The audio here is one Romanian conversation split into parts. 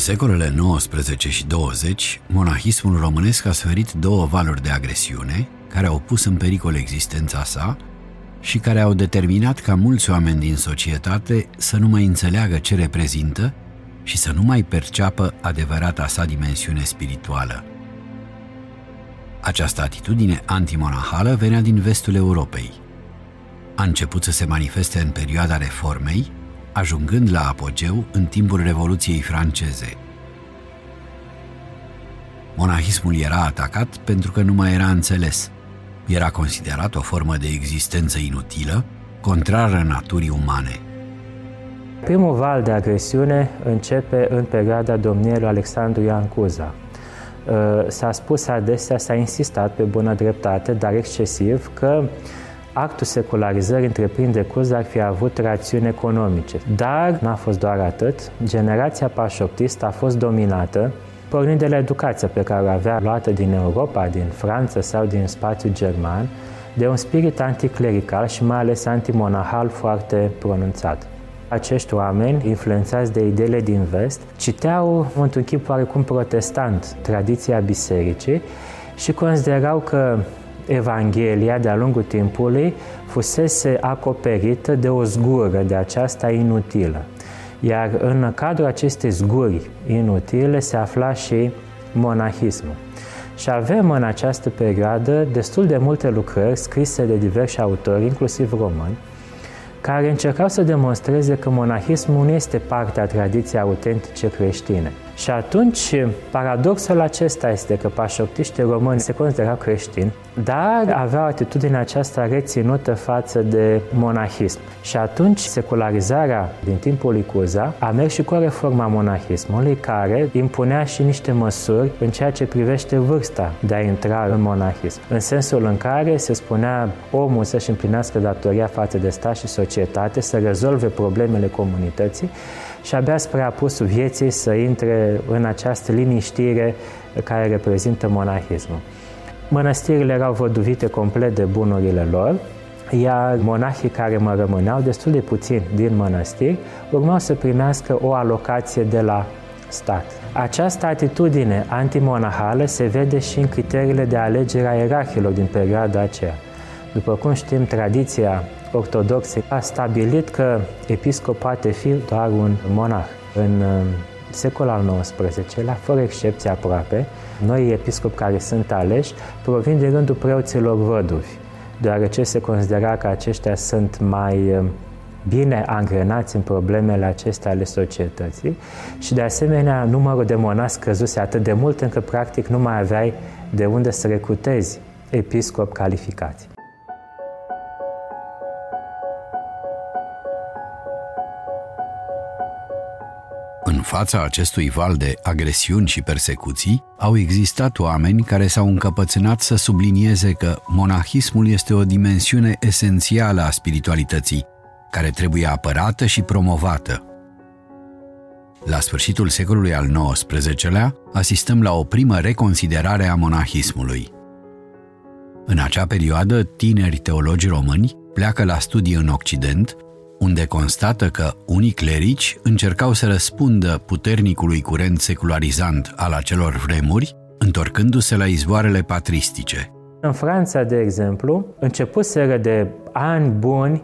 În secolele 19 și 20, monahismul românesc a suferit două valuri de agresiune care au pus în pericol existența sa și care au determinat ca mulți oameni din societate să nu mai înțeleagă ce reprezintă și să nu mai perceapă adevărata sa dimensiune spirituală. Această atitudine antimonahală venea din vestul Europei. A început să se manifeste în perioada reformei, ajungând la apogeu în timpul Revoluției franceze. Monahismul era atacat pentru că nu mai era înțeles. Era considerat o formă de existență inutilă, contrară naturii umane. Primul val de agresiune începe în perioada domniei lui Alexandru Ioan Cuza. Uh, s-a spus adesea, s-a insistat pe bună dreptate, dar excesiv, că actul secularizării întreprinde Cuza ar fi avut rațiuni economice. Dar n-a fost doar atât. Generația pașoptistă a fost dominată pornind de la educația pe care o avea luată din Europa, din Franța sau din spațiul german, de un spirit anticlerical și mai ales antimonahal foarte pronunțat. Acești oameni, influențați de ideile din vest, citeau într-un chip oarecum protestant tradiția bisericii și considerau că Evanghelia de-a lungul timpului fusese acoperită de o zgură de aceasta inutilă. Iar în cadrul acestei zguri inutile se afla și monahismul. Și avem în această perioadă destul de multe lucrări scrise de diversi autori, inclusiv români, care încercau să demonstreze că monahismul nu este parte a tradiției autentice creștine. Și atunci, paradoxul acesta este că pașoptiștii români se considerau creștini, dar aveau atitudinea aceasta reținută față de monahism. Și atunci, secularizarea din timpul lui Cuza a mers și cu reforma monahismului, care impunea și niște măsuri în ceea ce privește vârsta de a intra în monahism. În sensul în care se spunea omul să-și împlinească datoria față de stat și societate, să rezolve problemele comunității, și abia spre apusul vieții să intre în această liniștire care reprezintă monahismul. Mănăstirile erau văduvite complet de bunurile lor, iar monahii care mă rămâneau, destul de puțin din mănăstiri, urmau să primească o alocație de la stat. Această atitudine antimonahală se vede și în criteriile de alegere a ierarhilor din perioada aceea. După cum știm, tradiția ortodoxe a stabilit că episcop poate fi doar un monah. În uh, secolul al XIX-lea, fără excepție aproape, noi episcopi care sunt aleși provin de rândul preoților văduvi, deoarece se considera că aceștia sunt mai uh, bine angrenați în problemele acestea ale societății și de asemenea numărul de monași scăzuse atât de mult încât practic nu mai aveai de unde să recrutezi episcop calificați. În fața acestui val de agresiuni și persecuții, au existat oameni care s-au încăpățânat să sublinieze că monahismul este o dimensiune esențială a spiritualității, care trebuie apărată și promovată. La sfârșitul secolului al XIX-lea, asistăm la o primă reconsiderare a monahismului. În acea perioadă, tineri teologi români pleacă la studii în Occident unde constată că unii clerici încercau să răspundă puternicului curent secularizant al acelor vremuri, întorcându-se la izvoarele patristice. În Franța, de exemplu, începuseră de ani buni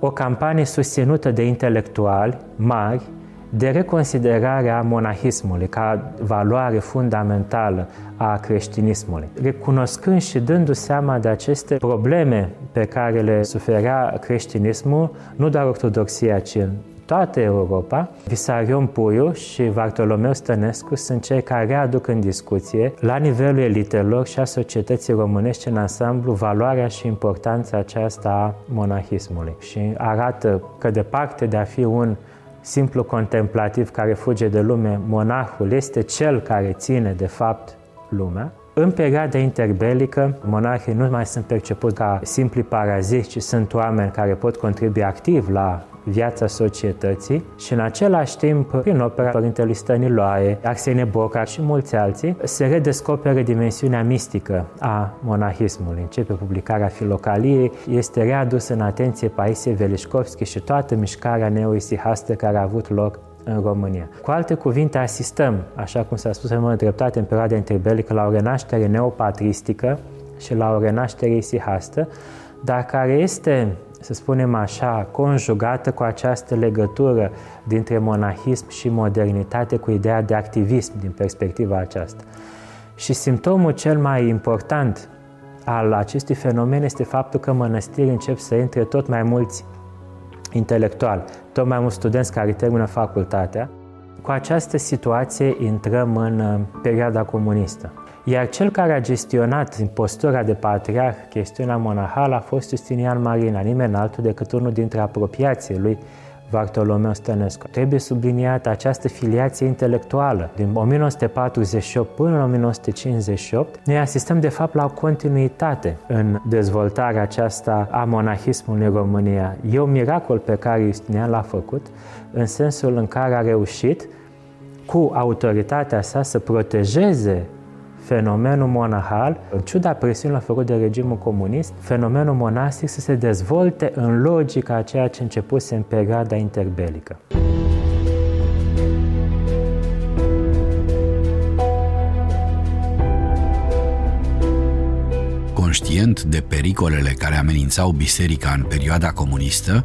o campanie susținută de intelectuali mari de reconsiderare a monahismului ca valoare fundamentală a creștinismului, recunoscând și dându seama de aceste probleme pe care le suferea creștinismul, nu doar ortodoxia, ci în toată Europa, Visarion Puiu și Bartolomeu Stănescu sunt cei care readuc în discuție, la nivelul elitelor și a societății românești în ansamblu, valoarea și importanța aceasta a monahismului. Și arată că departe de a fi un simplu contemplativ care fuge de lume, monahul este cel care ține de fapt lumea. În perioada interbelică, monarhii nu mai sunt percepuți ca simpli paraziți, ci sunt oameni care pot contribui activ la viața societății și în același timp, prin opera Părintelui Stăniloae, Arsenie Boca și mulți alții, se redescoperă dimensiunea mistică a monahismului. Începe publicarea Filocaliei, este readus în atenție Paisie Velișkovski și toată mișcarea neoisihastă care a avut loc în România. Cu alte cuvinte, asistăm, așa cum s-a spus în dreptate în perioada interbelică, la o renaștere neopatristică și la o renaștere isihastă, dar care este să spunem așa, conjugată cu această legătură dintre monahism și modernitate, cu ideea de activism din perspectiva aceasta. Și simptomul cel mai important al acestui fenomen este faptul că mănăstiri încep să intre tot mai mulți intelectuali, tot mai mulți studenți care termină facultatea. Cu această situație intrăm în uh, perioada comunistă. Iar cel care a gestionat în postura de patriarh chestiunea monahală a fost Justinian Marina, nimeni altul decât unul dintre apropiații lui Bartolomeu Stănescu. Trebuie subliniată această filiație intelectuală. Din 1948 până în 1958, noi asistăm de fapt la o continuitate în dezvoltarea aceasta a monahismului în România. E un miracol pe care Justinian l-a făcut, în sensul în care a reușit cu autoritatea sa să protejeze fenomenul monahal, în ciuda presiunilor făcute de regimul comunist, fenomenul monastic să se dezvolte în logica a ceea ce începuse în perioada interbelică. Conștient de pericolele care amenințau biserica în perioada comunistă,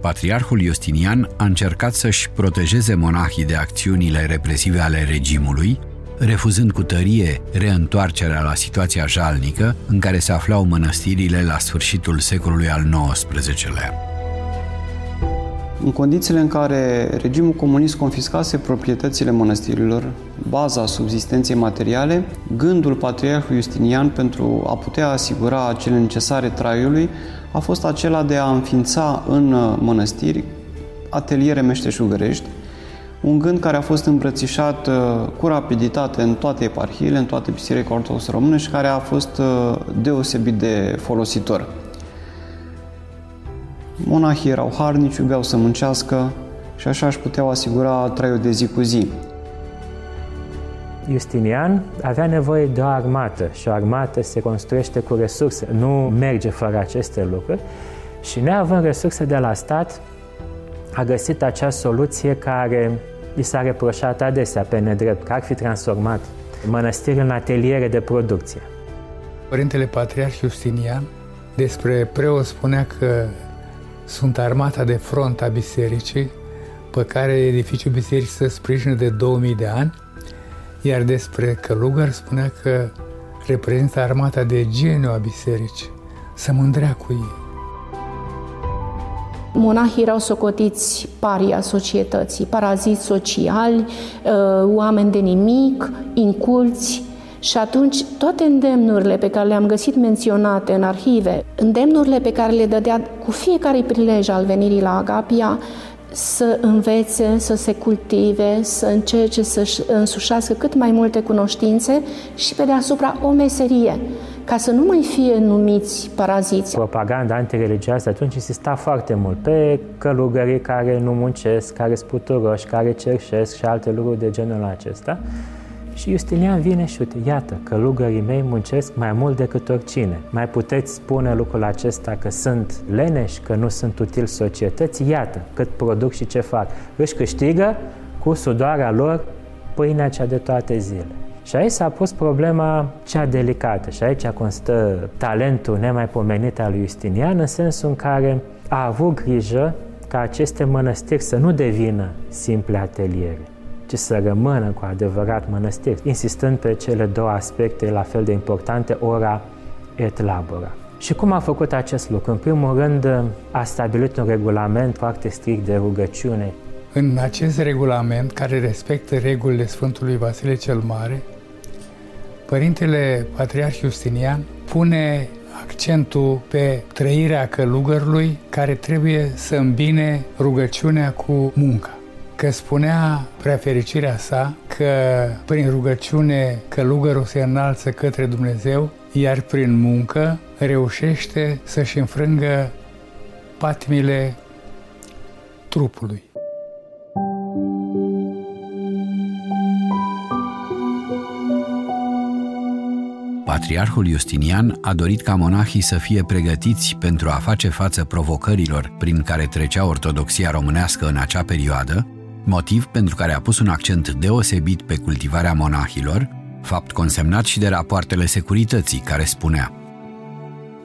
Patriarhul Justinian a încercat să-și protejeze monahii de acțiunile represive ale regimului, refuzând cu tărie reîntoarcerea la situația jalnică în care se aflau mănăstirile la sfârșitul secolului al XIX-lea. În condițiile în care regimul comunist confiscase proprietățile mănăstirilor, baza subsistenței materiale, gândul patriarhului Justinian pentru a putea asigura cele necesare traiului a fost acela de a înființa în mănăstiri ateliere meșteșugărești, un gând care a fost îmbrățișat uh, cu rapiditate în toate eparhiile, în toate bisericile ortodoxe române și care a fost uh, deosebit de folositor. Monahii erau harnici, iubeau să muncească și așa își puteau asigura traiul de zi cu zi. Justinian avea nevoie de o armată și o armată se construiește cu resurse, nu merge fără aceste lucruri și neavând resurse de la stat, a găsit acea soluție care i s-a reproșat adesea pe nedrept că ar fi transformat mănăstiri în ateliere de producție. Părintele Patriarh Justinian despre preot spunea că sunt armata de front a bisericii, pe care edificiul bisericii se sprijină de 2000 de ani, iar despre călugăr spunea că reprezintă armata de geniu a bisericii, să mândrea cu ei. Monahii erau socotiți paria societății, paraziți sociali, uh, oameni de nimic, inculți, și atunci toate îndemnurile pe care le-am găsit menționate în arhive, îndemnurile pe care le dădea cu fiecare prilej al venirii la Agapia, să învețe, să se cultive, să încerce să însușească cât mai multe cunoștințe și pe deasupra o meserie ca să nu mai fie numiți paraziți. Propaganda antireligioasă atunci insista foarte mult pe călugării care nu muncesc, care sputuroși, care cerșesc și alte lucruri de genul acesta. Și Justinian vine și uite, iată, călugării mei muncesc mai mult decât oricine. Mai puteți spune lucrul acesta că sunt leneși, că nu sunt utili societății? Iată, cât produc și ce fac. Își câștigă cu sudoarea lor pâinea cea de toate zile. Și aici s-a pus problema cea delicată și aici constă talentul nemaipomenit al lui Justinian în sensul în care a avut grijă ca aceste mănăstiri să nu devină simple ateliere, ci să rămână cu adevărat mănăstiri, insistând pe cele două aspecte la fel de importante, ora et labora. Și cum a făcut acest lucru? În primul rând, a stabilit un regulament foarte strict de rugăciune. În acest regulament, care respectă regulile Sfântului Vasile cel Mare, Părintele Patriarh Justinian pune accentul pe trăirea călugărului care trebuie să îmbine rugăciunea cu munca. Că spunea prea fericirea sa că prin rugăciune călugărul se înalță către Dumnezeu, iar prin muncă reușește să-și înfrângă patimile trupului. Patriarhul Justinian a dorit ca monahii să fie pregătiți pentru a face față provocărilor prin care trecea ortodoxia românească în acea perioadă motiv pentru care a pus un accent deosebit pe cultivarea monahilor, fapt consemnat și de rapoartele securității, care spunea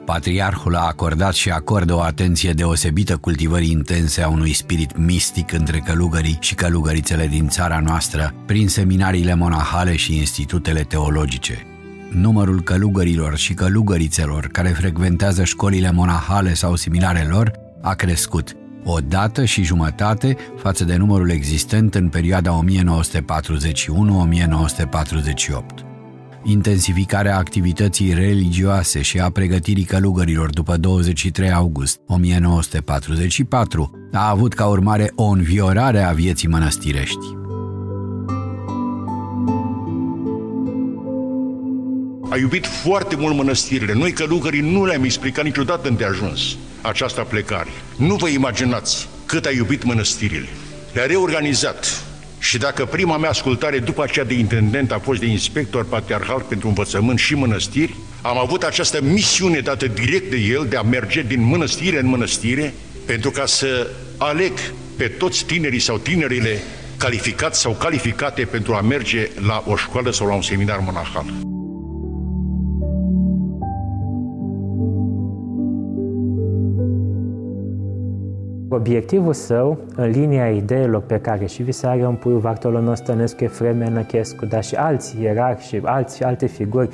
Patriarhul a acordat și acordă o atenție deosebită cultivării intense a unui spirit mistic între călugării și călugărițele din țara noastră prin seminariile monahale și institutele teologice. Numărul călugărilor și călugărițelor care frecventează școlile monahale sau similare lor a crescut, o dată și jumătate față de numărul existent în perioada 1941-1948 intensificarea activității religioase și a pregătirii călugărilor după 23 august 1944 a avut ca urmare o înviorare a vieții mănăstirești. A iubit foarte mult mănăstirile. Noi călugării nu le-am explicat niciodată unde a ajuns această plecare. Nu vă imaginați cât a iubit mănăstirile. Le-a reorganizat, și dacă prima mea ascultare după aceea de intendent a fost de inspector patriarhal pentru învățământ și mănăstiri, am avut această misiune dată direct de el de a merge din mănăstire în mănăstire pentru ca să aleg pe toți tinerii sau tinerile calificați sau calificate pentru a merge la o școală sau la un seminar monahal. Obiectivul său, în linia ideilor pe care și Visarion Puiu, Vartolomeu Stănescu, Efrem Năchescu, dar și alți ierarhi și alți, alte figuri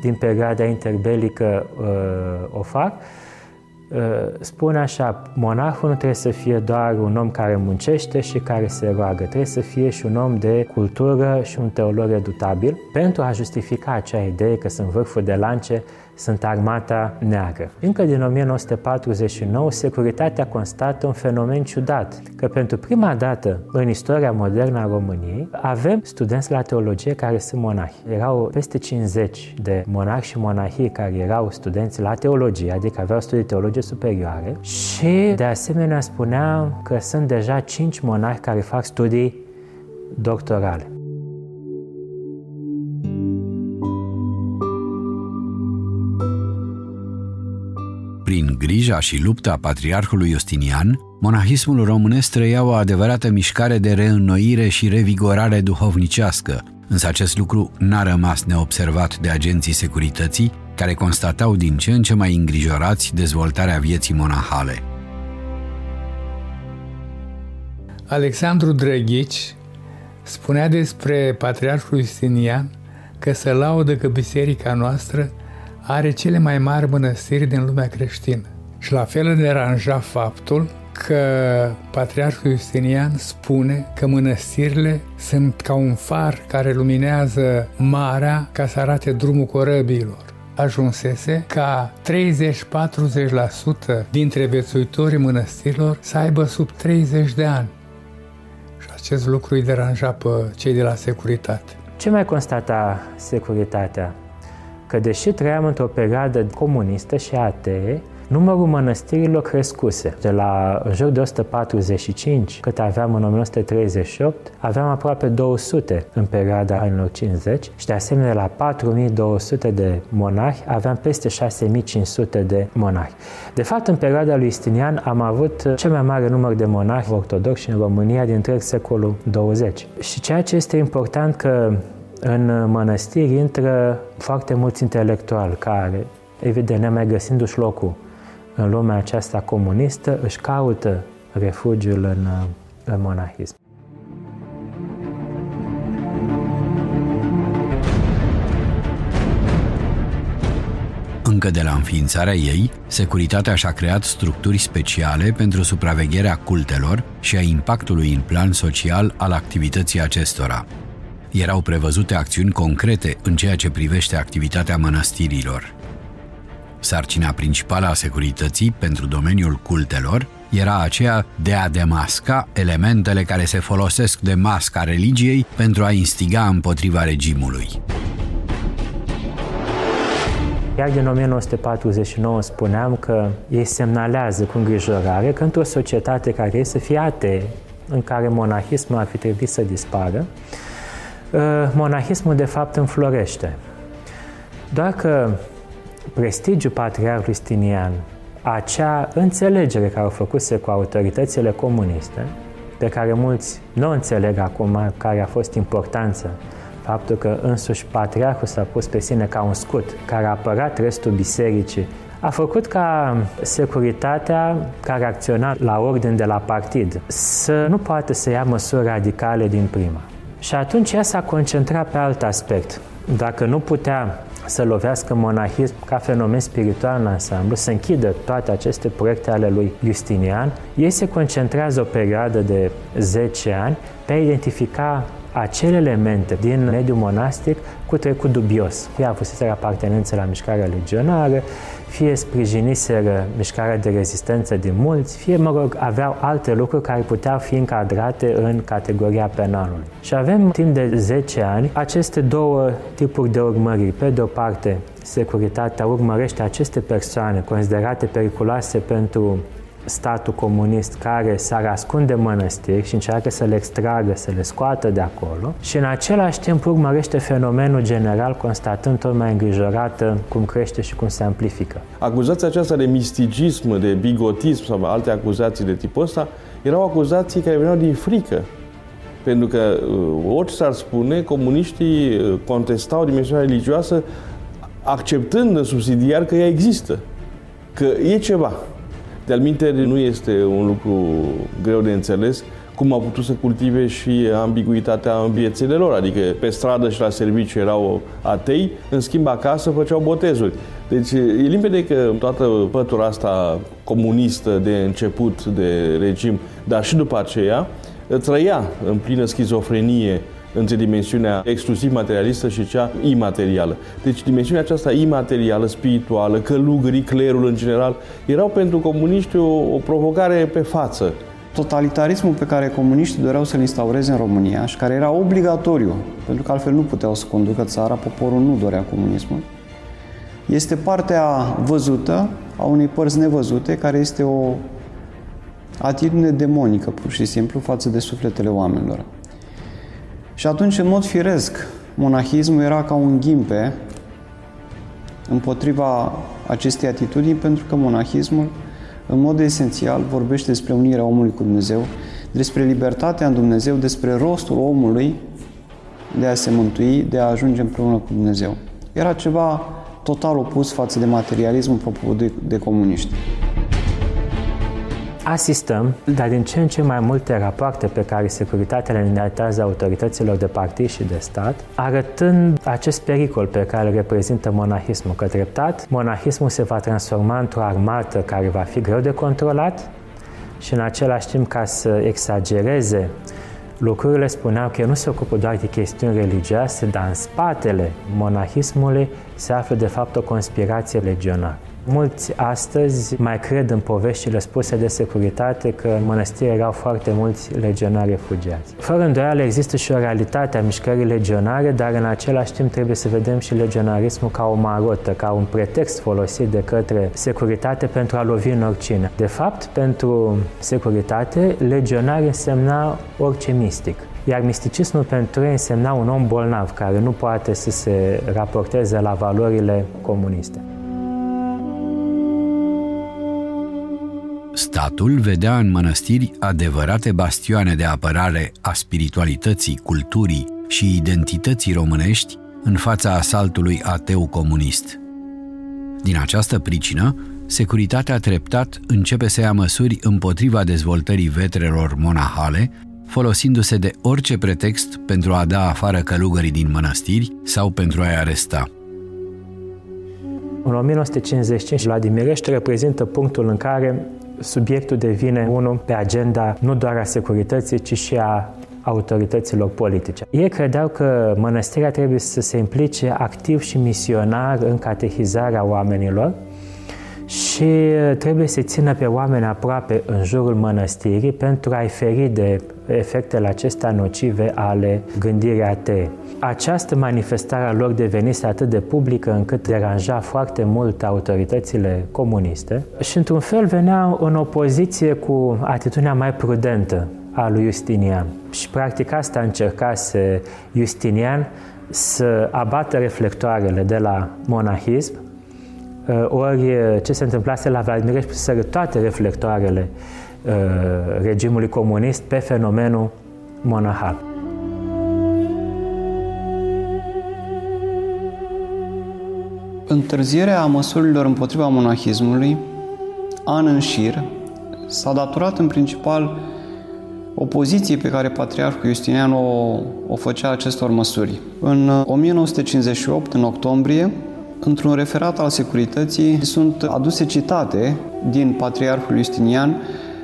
din perioada interbelică uh, o fac, uh, spune așa, monarhul nu trebuie să fie doar un om care muncește și care se roagă, trebuie să fie și un om de cultură și un teolog redutabil pentru a justifica acea idee că sunt vârful de lance sunt armata neagră. Încă din 1949, securitatea constată un fenomen ciudat, că pentru prima dată în istoria modernă a României avem studenți la teologie care sunt monahi. Erau peste 50 de monahi și monahii care erau studenți la teologie, adică aveau studii teologie superioare și de asemenea spunea că sunt deja 5 monahi care fac studii doctorale. Prin grija și lupta patriarhului Justinian, monahismul românesc trăia o adevărată mișcare de reînnoire și revigorare duhovnicească, însă acest lucru n-a rămas neobservat de agenții securității, care constatau din ce în ce mai îngrijorați dezvoltarea vieții monahale. Alexandru Drăghici spunea despre Patriarhul Justinian că se laudă că biserica noastră are cele mai mari mănăstiri din lumea creștină. Și la fel îl deranja faptul că Patriarhul Justinian spune că mănăstirile sunt ca un far care luminează marea ca să arate drumul corăbiilor. Ajunsese ca 30-40% dintre vețuitorii mănăstirilor să aibă sub 30 de ani. Și acest lucru îi deranja pe cei de la securitate. Ce mai constata securitatea? Că deși trăiam într-o perioadă comunistă și atee, numărul mănăstirilor crescuse. De la în jur de 145, cât aveam în 1938, aveam aproape 200 în perioada anilor 50 și de asemenea la 4200 de monahi aveam peste 6500 de monahi. De fapt, în perioada lui Istinian am avut cel mai mare număr de monahi ortodoxi în România din întreg secolul 20. Și ceea ce este important că în mănăstiri intră foarte mulți intelectuali care, evident, nemai găsindu-și locul în lumea aceasta comunistă, își caută refugiul în, în monahism. Încă de la înființarea ei, securitatea și-a creat structuri speciale pentru supravegherea cultelor și a impactului în plan social al activității acestora erau prevăzute acțiuni concrete în ceea ce privește activitatea mănăstirilor. Sarcina principală a securității pentru domeniul cultelor era aceea de a demasca elementele care se folosesc de masca religiei pentru a instiga împotriva regimului. Iar din 1949 spuneam că ei semnalează cu îngrijorare că într-o societate care e să fie atee, în care monahismul ar fi trebuit să dispară, Uh, monahismul de fapt înflorește. Doar că prestigiul patriarhului Stinian, acea înțelegere care au făcut cu autoritățile comuniste, pe care mulți nu înțeleg acum care a fost importanța faptul că însuși patriarhul s-a pus pe sine ca un scut care a apărat restul bisericii a făcut ca securitatea care acționa la ordin de la partid să nu poată să ia măsuri radicale din prima. Și atunci ea s-a concentrat pe alt aspect. Dacă nu putea să lovească monahism ca fenomen spiritual în ansamblu, să închidă toate aceste proiecte ale lui Justinian, ei se concentrează o perioadă de 10 ani pe a identifica acele elemente din mediul monastic cu trecut dubios. Fie avuseseră apartenență la mișcarea legionară, fie sprijiniseră mișcarea de rezistență din mulți, fie, mă rog, aveau alte lucruri care puteau fi încadrate în categoria penalului. Și avem timp de 10 ani aceste două tipuri de urmăriri. Pe de o parte, securitatea urmărește aceste persoane considerate periculoase pentru statul comunist care s-ar ascunde mănăstiri și încearcă să le extragă, să le scoată de acolo și în același timp urmărește fenomenul general constatând tot mai îngrijorată cum crește și cum se amplifică. Acuzația aceasta de misticism, de bigotism sau alte acuzații de tipul ăsta erau acuzații care veneau din frică. Pentru că uh, orice s-ar spune, comuniștii uh, contestau dimensiunea religioasă acceptând în subsidiar că ea există, că e ceva. De-al nu este un lucru greu de înțeles cum au putut să cultive și ambiguitatea în viețile lor. Adică pe stradă și la serviciu erau atei, în schimb acasă făceau botezuri. Deci e limpede că toată pătura asta comunistă de început de regim, dar și după aceea, trăia în plină schizofrenie între dimensiunea exclusiv materialistă și cea imaterială. Deci dimensiunea aceasta imaterială, spirituală, călugării, clerul în general, erau pentru comuniști o, o provocare pe față. Totalitarismul pe care comuniștii doreau să-l instaureze în România și care era obligatoriu, pentru că altfel nu puteau să conducă țara, poporul nu dorea comunismul, este partea văzută a unei părți nevăzute, care este o atitudine demonică, pur și simplu, față de sufletele oamenilor. Și atunci, în mod firesc, monahismul era ca un ghimpe împotriva acestei atitudini, pentru că monahismul, în mod esențial, vorbește despre unirea omului cu Dumnezeu, despre libertatea în Dumnezeu, despre rostul omului de a se mântui, de a ajunge împreună cu Dumnezeu. Era ceva total opus față de materialismul propus de, de comuniști. Asistăm, dar din ce în ce mai multe rapoarte pe care securitatea le înaintează autorităților de partid și de stat, arătând acest pericol pe care îl reprezintă monahismul, că treptat monahismul se va transforma într-o armată care va fi greu de controlat și în același timp ca să exagereze lucrurile spuneau că nu se ocupă doar de chestiuni religioase, dar în spatele monahismului se află de fapt o conspirație legionară. Mulți astăzi mai cred în poveștile spuse de securitate că în mănăstire erau foarte mulți legionari refugiați. Fără îndoială există și o realitate a mișcării legionare, dar în același timp trebuie să vedem și legionarismul ca o marotă, ca un pretext folosit de către securitate pentru a lovi în oricine. De fapt, pentru securitate, legionar însemna orice mistic iar misticismul pentru ei însemna un om bolnav care nu poate să se raporteze la valorile comuniste. Statul vedea în mănăstiri adevărate bastioane de apărare a spiritualității, culturii și identității românești în fața asaltului ateu comunist. Din această pricină, securitatea treptat începe să ia măsuri împotriva dezvoltării vetrelor monahale, folosindu-se de orice pretext pentru a da afară călugării din mănăstiri sau pentru a-i aresta. În 1955, Vladimirești reprezintă punctul în care subiectul devine unul pe agenda nu doar a securității, ci și a autorităților politice. Ei credeau că mănăstirea trebuie să se implice activ și misionar în catehizarea oamenilor și trebuie să țină pe oameni aproape în jurul mănăstirii pentru a-i feri de efectele acestea nocive ale gândirii atee. Această manifestare a lor devenise atât de publică încât deranja foarte mult autoritățile comuniste și într-un fel venea în opoziție cu atitudinea mai prudentă a lui Justinian. Și practic asta încercase Justinian să abată reflectoarele de la monahism ori ce se întâmplase la Vladimir și toate reflectoarele uh, regimului comunist pe fenomenul monahal. Întârzierea măsurilor împotriva monahismului, an în șir, s-a datorat în principal opoziției pe care Patriarhul Justinian o, o făcea acestor măsuri. În 1958, în octombrie, într-un referat al securității, sunt aduse citate din Patriarhul Justinian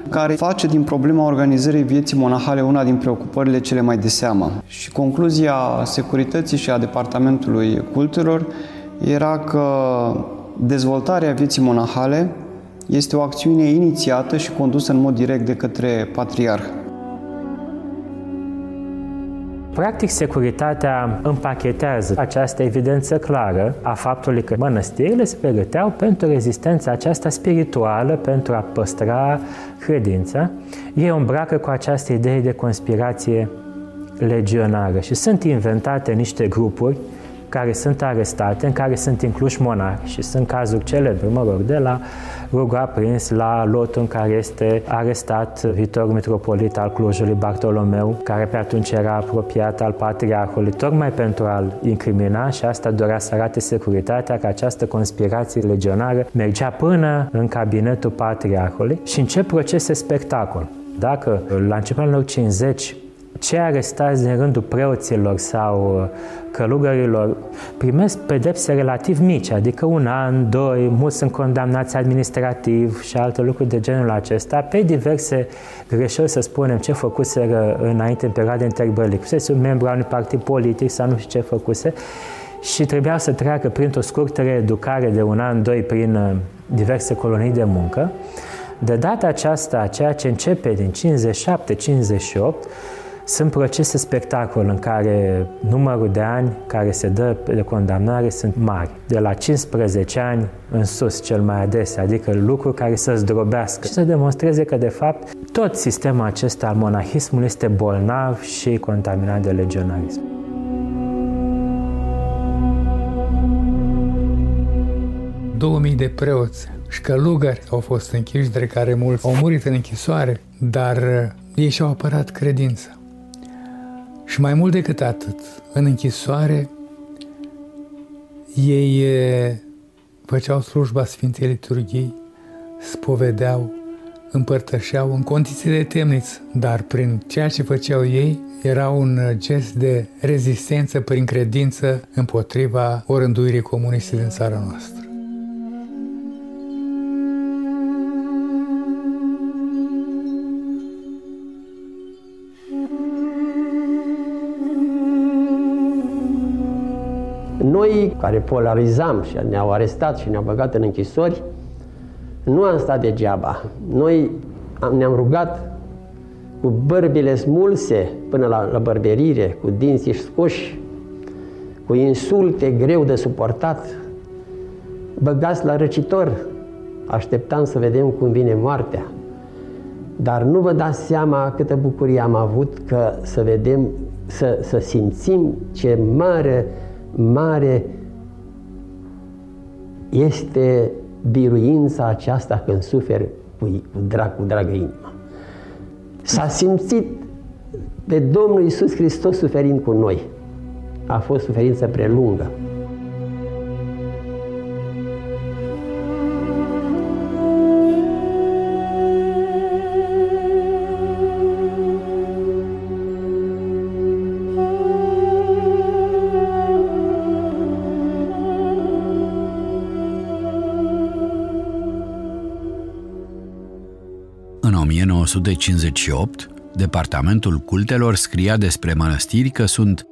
care face din problema organizării vieții monahale una din preocupările cele mai de seamă. Și concluzia securității și a Departamentului Cultelor era că dezvoltarea vieții monahale este o acțiune inițiată și condusă în mod direct de către patriarh. Practic, securitatea împachetează această evidență clară a faptului că mănăstirile se pregăteau pentru rezistența aceasta spirituală, pentru a păstra credința. Ei o îmbracă cu această idee de conspirație legionară și sunt inventate niște grupuri care sunt arestate, în care sunt incluși monarhi și sunt cazuri celebre, mă rog, de la Rugă Prins la lotul în care este arestat viitorul metropolit al Clujului Bartolomeu, care pe atunci era apropiat al patriarhului, tocmai pentru a-l incrimina și asta dorea să arate securitatea că această conspirație legionară mergea până în cabinetul patriarhului și încep procese spectacol. Dacă la începutul anilor 50 cei arestați din rândul preoților sau uh, călugărilor primesc pedepse relativ mici, adică un an, doi, mulți sunt condamnați administrativ și alte lucruri de genul acesta, pe diverse greșeli, să spunem, ce făcuseră înainte, în perioada interbelic. Fusese un membru al unui partid politic sau nu știu ce făcuse și trebuia să treacă printr-o scurtă reeducare de un an, doi, prin uh, diverse colonii de muncă. De data aceasta, ceea ce începe din 57-58, sunt procese spectacol în care numărul de ani care se dă de condamnare sunt mari, de la 15 ani în sus cel mai adesea, adică lucruri care să zdrobească și să demonstreze că de fapt tot sistemul acesta al monahismului este bolnav și contaminat de legionarism. mii de preoți și șcălugări au fost închiși, de care mulți au murit în închisoare, dar ei și-au apărat credința. Și mai mult decât atât, în închisoare, ei făceau slujba Sfintei Liturghii, spovedeau, împărtășeau în condiții de temniță, dar prin ceea ce făceau ei era un gest de rezistență prin credință împotriva orânduirii comuniste din țara noastră. Noi, care polarizam și ne-au arestat și ne-au băgat în închisori, nu am stat degeaba. Noi ne-am rugat cu bărbile smulse până la, la bărberire, cu dinții scoși, cu insulte greu de suportat, băgați la răcitor, așteptam să vedem cum vine moartea. Dar nu vă dați seama câtă bucurie am avut că să vedem, să, să simțim ce mare mare este biruința aceasta când suferi cu, cu, drag, cu dragă inimă. S-a simțit pe Domnul Isus Hristos suferind cu noi. A fost suferință prelungă. 1958, Departamentul Cultelor scria despre mănăstiri că sunt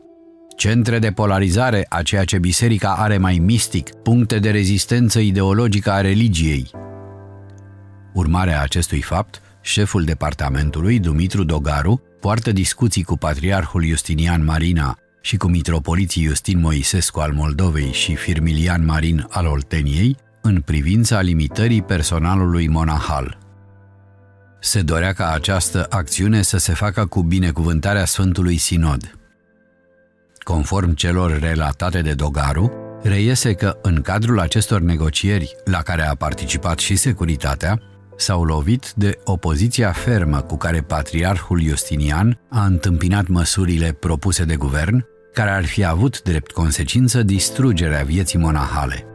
centre de polarizare a ceea ce biserica are mai mistic, puncte de rezistență ideologică a religiei. Urmarea acestui fapt, șeful departamentului, Dumitru Dogaru, poartă discuții cu patriarhul Justinian Marina și cu mitropoliții Justin Moisescu al Moldovei și Firmilian Marin al Olteniei în privința limitării personalului monahal. Se dorea ca această acțiune să se facă cu binecuvântarea Sfântului Sinod. Conform celor relatate de Dogaru, reiese că în cadrul acestor negocieri, la care a participat și securitatea, s-au lovit de opoziția fermă cu care patriarhul Justinian a întâmpinat măsurile propuse de guvern, care ar fi avut drept consecință distrugerea vieții monahale.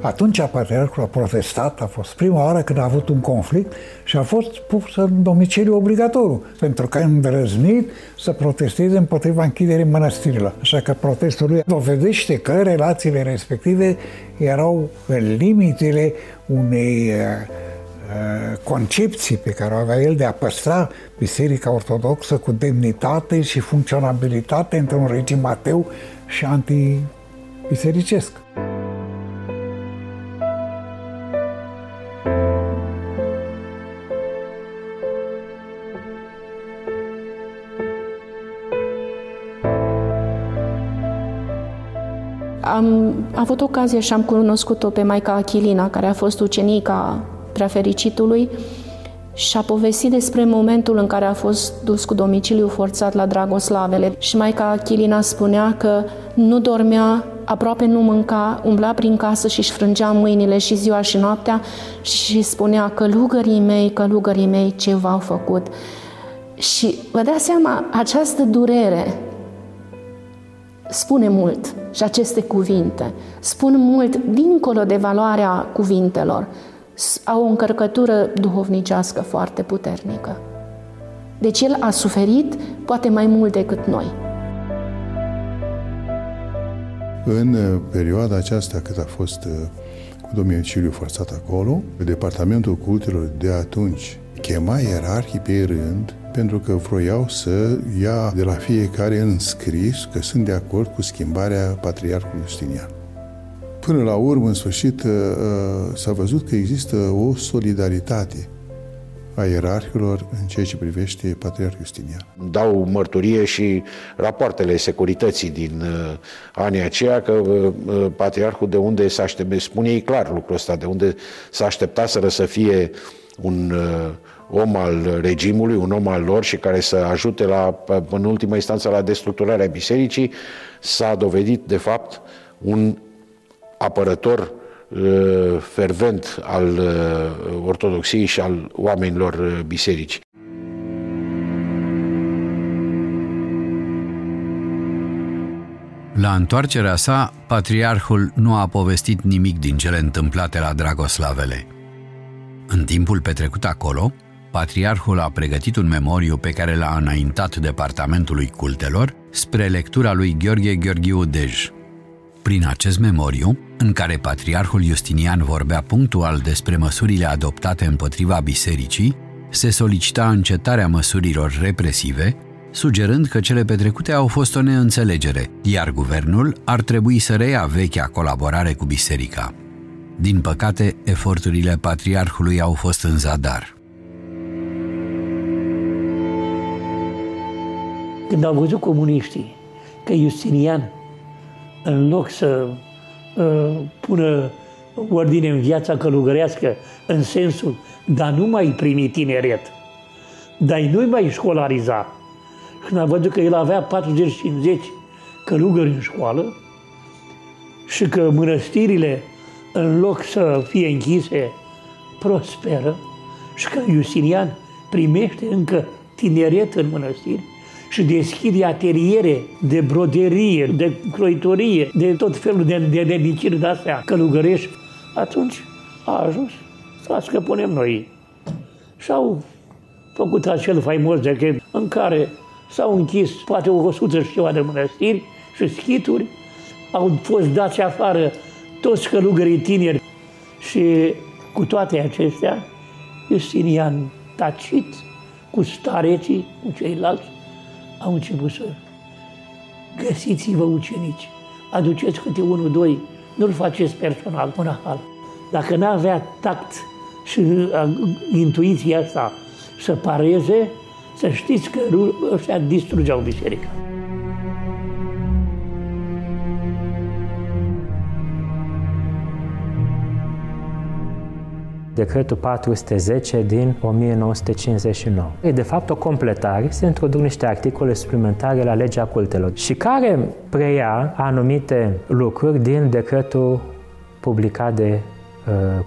Atunci patriarhul a protestat, a fost prima oară când a avut un conflict și a fost pus în domiciliu obligatoriu, pentru că a îndrăznit să protesteze împotriva închiderii mănăstirilor. Așa că protestul lui dovedește că relațiile respective erau în limitele unei uh, uh, concepții pe care o avea el de a păstra Biserica Ortodoxă cu demnitate și funcționabilitate într-un regim ateu și antibisericesc. Am avut ocazia și am cunoscut-o pe Maica Achilina, care a fost ucenica prefericitului și a povestit despre momentul în care a fost dus cu domiciliu forțat la Dragoslavele. Și Maica Achilina spunea că nu dormea, aproape nu mânca, umbla prin casă și își frângea mâinile și ziua și noaptea și spunea că lugării mei, călugării mei, ce v-au făcut. Și vă dați seama, această durere spune mult și aceste cuvinte spun mult dincolo de valoarea cuvintelor. Au o încărcătură duhovnicească foarte puternică. Deci el a suferit poate mai mult decât noi. În uh, perioada aceasta cât a fost uh, cu domiciliu forțat acolo, departamentul cultelor de atunci chema ierarhii pe rând pentru că vroiau să ia de la fiecare în scris că sunt de acord cu schimbarea Patriarhului Justinian. Până la urmă, în sfârșit, uh, uh, s-a văzut că există o solidaritate a ierarhilor în ceea ce privește Patriarhul Justinian. Dau mărturie și rapoartele securității din uh, anii aceia că uh, Patriarhul de unde s-a așteptat, spune ei clar lucrul ăsta, de unde s-a așteptat să fie un uh, om al regimului, un om al lor și care să ajute la, în ultima instanță la destructurarea bisericii, s-a dovedit de fapt un apărător uh, fervent al uh, ortodoxiei și al oamenilor uh, bisericii. La întoarcerea sa, patriarhul nu a povestit nimic din cele întâmplate la Dragoslavele. În timpul petrecut acolo, patriarhul a pregătit un memoriu pe care l-a înaintat Departamentului Cultelor spre lectura lui Gheorghe Gheorghiu Dej. Prin acest memoriu, în care patriarhul Justinian vorbea punctual despre măsurile adoptate împotriva bisericii, se solicita încetarea măsurilor represive, sugerând că cele petrecute au fost o neînțelegere, iar guvernul ar trebui să reia vechea colaborare cu biserica. Din păcate, eforturile patriarhului au fost în zadar. Când au văzut comuniștii că Justinian, în loc să uh, pună ordine în viața călugărească, în sensul, dar nu mai primi tineret, dar nu mai școlariza. Când a văzut că el avea 40-50 călugări în școală și că mănăstirile, în loc să fie închise, prosperă și că Justinian primește încă tineret în mănăstiri, și deschide ateliere de broderie, de croitorie, de tot felul de, de dediciri de-astea călugărești, atunci a ajuns să scăpunem noi. Și au făcut acel faimos decret în care s-au închis poate o sută și ceva de mănăstiri și schituri, au fost dați afară toți călugării tineri și cu toate acestea, Justinian tacit, cu stareții, cu ceilalți, au început să găsiți-vă ucenici, aduceți câte unul, doi, nu-l faceți personal, monahal. Dacă n-avea tact și uh, intuiția asta să pareze, să știți că ăștia distrugeau biserica. Decretul 410 din 1959. E de fapt o completare, se introduc niște articole suplimentare la legea cultelor și care preia anumite lucruri din decretul publicat de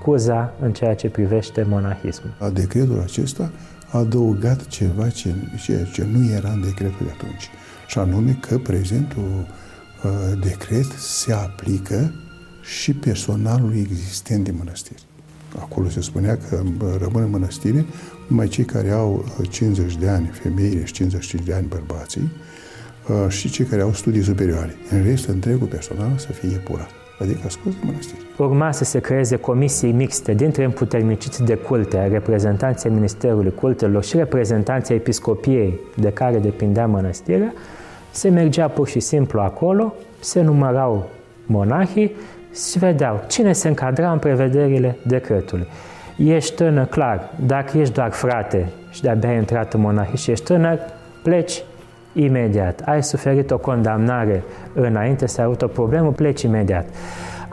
Cuza în ceea ce privește monahismul. Decretul acesta a adăugat ceva ce, ce, ce nu era în decretul de atunci, și anume că prezentul uh, decret se aplică și personalului existent din mănăstiri. Acolo se spunea că rămân în mănăstire numai cei care au 50 de ani, femeile și 55 de ani bărbații, și cei care au studii superioare. În rest, întregul personal să fie pura, adică scos de mănăstire. Urma să se creeze comisii mixte dintre împuterniciți de culte, reprezentanții Ministerului Cultelor și reprezentanții Episcopiei de care depindea mănăstirea, se mergea pur și simplu acolo, se numărau monahii și vedeau cine se încadra în prevederile decretului. Ești tânăr, clar, dacă ești doar frate și de-abia ai intrat în monahie și ești tânăr, pleci imediat. Ai suferit o condamnare înainte să ai avut o problemă, pleci imediat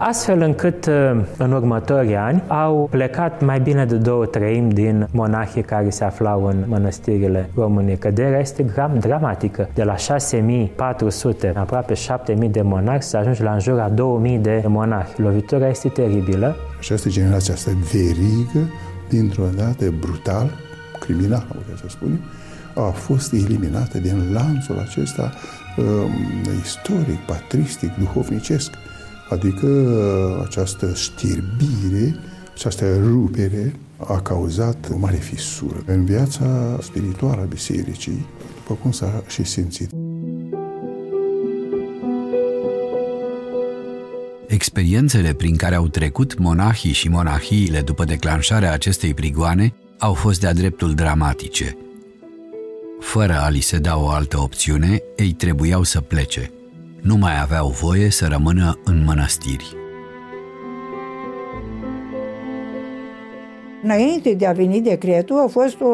astfel încât uh, în următorii ani au plecat mai bine de două treimi din monahii care se aflau în mănăstirile României. Căderea este dramatică. De la 6400, aproape 7000 de monahi, să ajungi la în jur a 2000 de monahi. Lovitura este teribilă. Această generație, asta verigă, dintr-o dată brutal, criminal, am putea să spunem, a fost eliminată din lanțul acesta um, istoric, patristic, duhovnicesc. Adică uh, această știrbire, această rupere a cauzat o mare fisură în viața spirituală a bisericii, după cum s-a și simțit. Experiențele prin care au trecut monahii și monahiile după declanșarea acestei prigoane au fost de-a dreptul dramatice. Fără a li se da o altă opțiune, ei trebuiau să plece – nu mai aveau voie să rămână în mănăstiri. Înainte de a veni decretul, a fost o,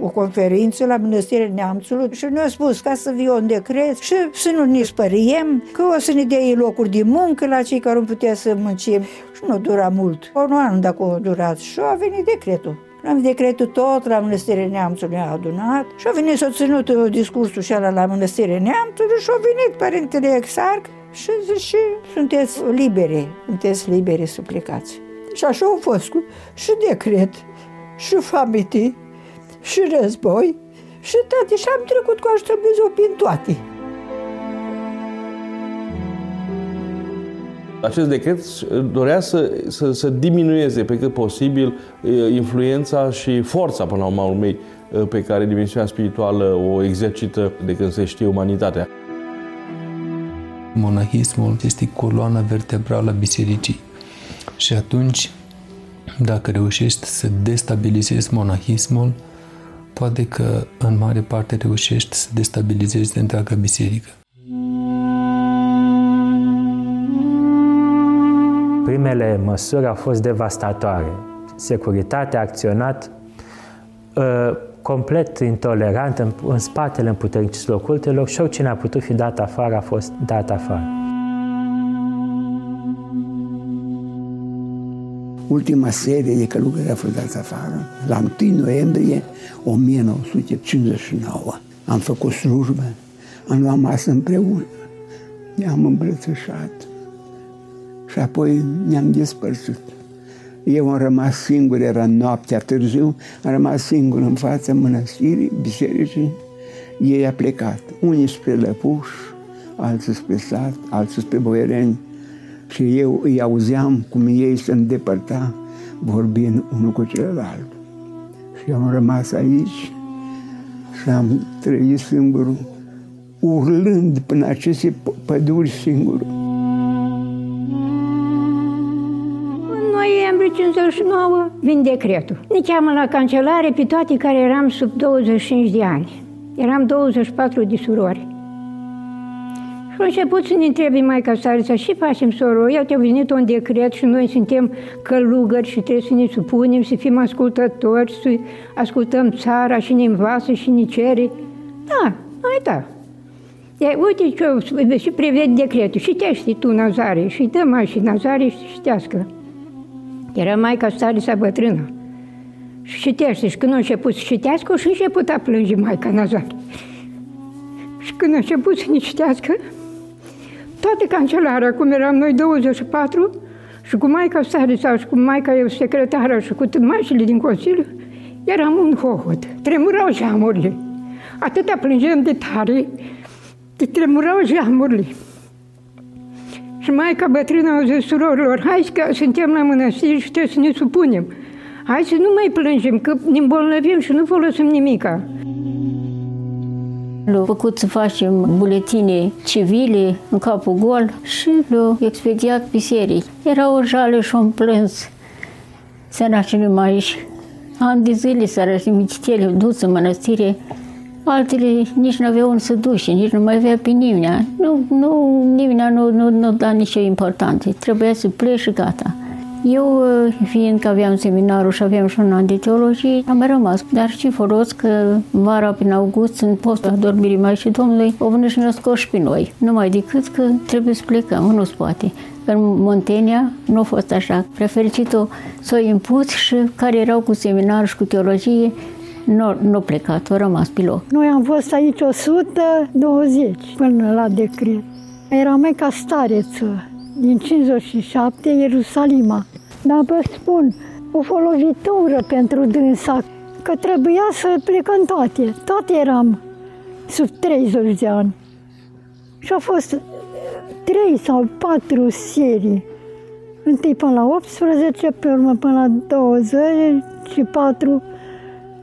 o conferință la Mănăstirea Neamțului și ne-a spus ca să fie un decret și să nu ne spăriem, că o să ne dea locuri de muncă la cei care nu putea să muncim. Și nu dura mult. Un an dacă a durat și a venit decretul. Am decretul tot la Mănăstirea Neamțului a adunat și a venit să ținut discursul și ala la Mănăstirea Neamțului și a venit Părintele Exarc și zice, sunteți liberi, sunteți liberi să plecați. Și așa a fost cu și decret, și famiti, și război, și toate. Și am trecut cu ajutor Dumnezeu prin toate. Acest decret dorea să, să, să diminueze pe cât posibil influența și forța, până la urma urmei, pe care dimensiunea spirituală o exercită de când se știe umanitatea. Monahismul este coloana vertebrală a bisericii și atunci, dacă reușești să destabilizezi monahismul, poate că în mare parte reușești să destabilizezi întreaga biserică. Primele măsuri au fost devastatoare. Securitatea a acționat uh, complet intolerant în, în spatele împuterniciților cultelor și oricine a putut fi dat afară a fost dat afară. Ultima serie de călugări a fost dat afară. La 1 noiembrie 1959 am făcut slujbă, am luat masă împreună, ne-am îmbrățișat și apoi ne-am despărțit. Eu am rămas singur, era noaptea târziu, am rămas singur în fața mănăstirii, bisericii. Ei a plecat, unii spre Lăpuș, alții spre sat, alții spre Boiereni. Și eu îi auzeam cum ei se îndepărta, vorbind unul cu celălalt. Și eu am rămas aici și am trăit singur, urlând până aceste păduri singur. 59 vin decretul. Ne cheamă la cancelare pe toate care eram sub 25 de ani. Eram 24 de surori. Și a început să ne întrebe mai ca Starița, și facem, soro? Iată, a venit un decret și noi suntem călugări și trebuie să ne supunem, să fim ascultători, să ascultăm țara și ne învață și ne cere. Da, noi da. E, uite ce și prevede decretul. Citește tu, Nazare, și dă mai și Nazare și citească. Era maica Starița bătrână. Și citește. Și când a început să citească, și a început a plânge maica Nazar. Și când a început să ne citească, toate cancelarea, cum eram noi 24, și cu maica sare sau și cu maica eu secretară și cu mașile din Consiliu, eram un hohot. Tremurau geamurile. Atâta plângem de tare, de tremurau geamurile. Și maica bătrână au zis surorilor, hai că suntem la mănăstiri și trebuie să ne supunem. Hai să nu mai plângem, că ne îmbolnăvim și nu folosim nimica. Le-au făcut să facem buletine civile în capul gol și le-au expediat biserii. Era o jale și un plâns. Săracii mai Am de zile săracii mititele dus în mănăstire. Altele nici nu aveau unde să duce, nici nu mai avea pe nimeni. Nu, nu, nimeni nu, nu, nu da nicio importanță. Trebuia să pleci și gata. Eu, fiind că aveam seminarul și aveam și un an de teologie, am mai rămas. Dar și folos că vara prin august, în postul adormirii mai și Domnului, au venit și ne și pe noi. Numai decât că trebuie să plecăm, nu se poate. În Montenia nu a fost așa. Prefericit-o să o impus și care erau cu seminar și cu teologie, nu, nu plecat, au rămas pe loc. Noi am fost aici 120 până la decret. Era mai ca stareță, din 57, Ierusalima. Dar vă spun, o lovitură pentru dânsa, că trebuia să plecăm toate. Toate eram sub 30 de ani. Și au fost trei sau patru serii. Întâi până la 18, pe urmă până la 20 și patru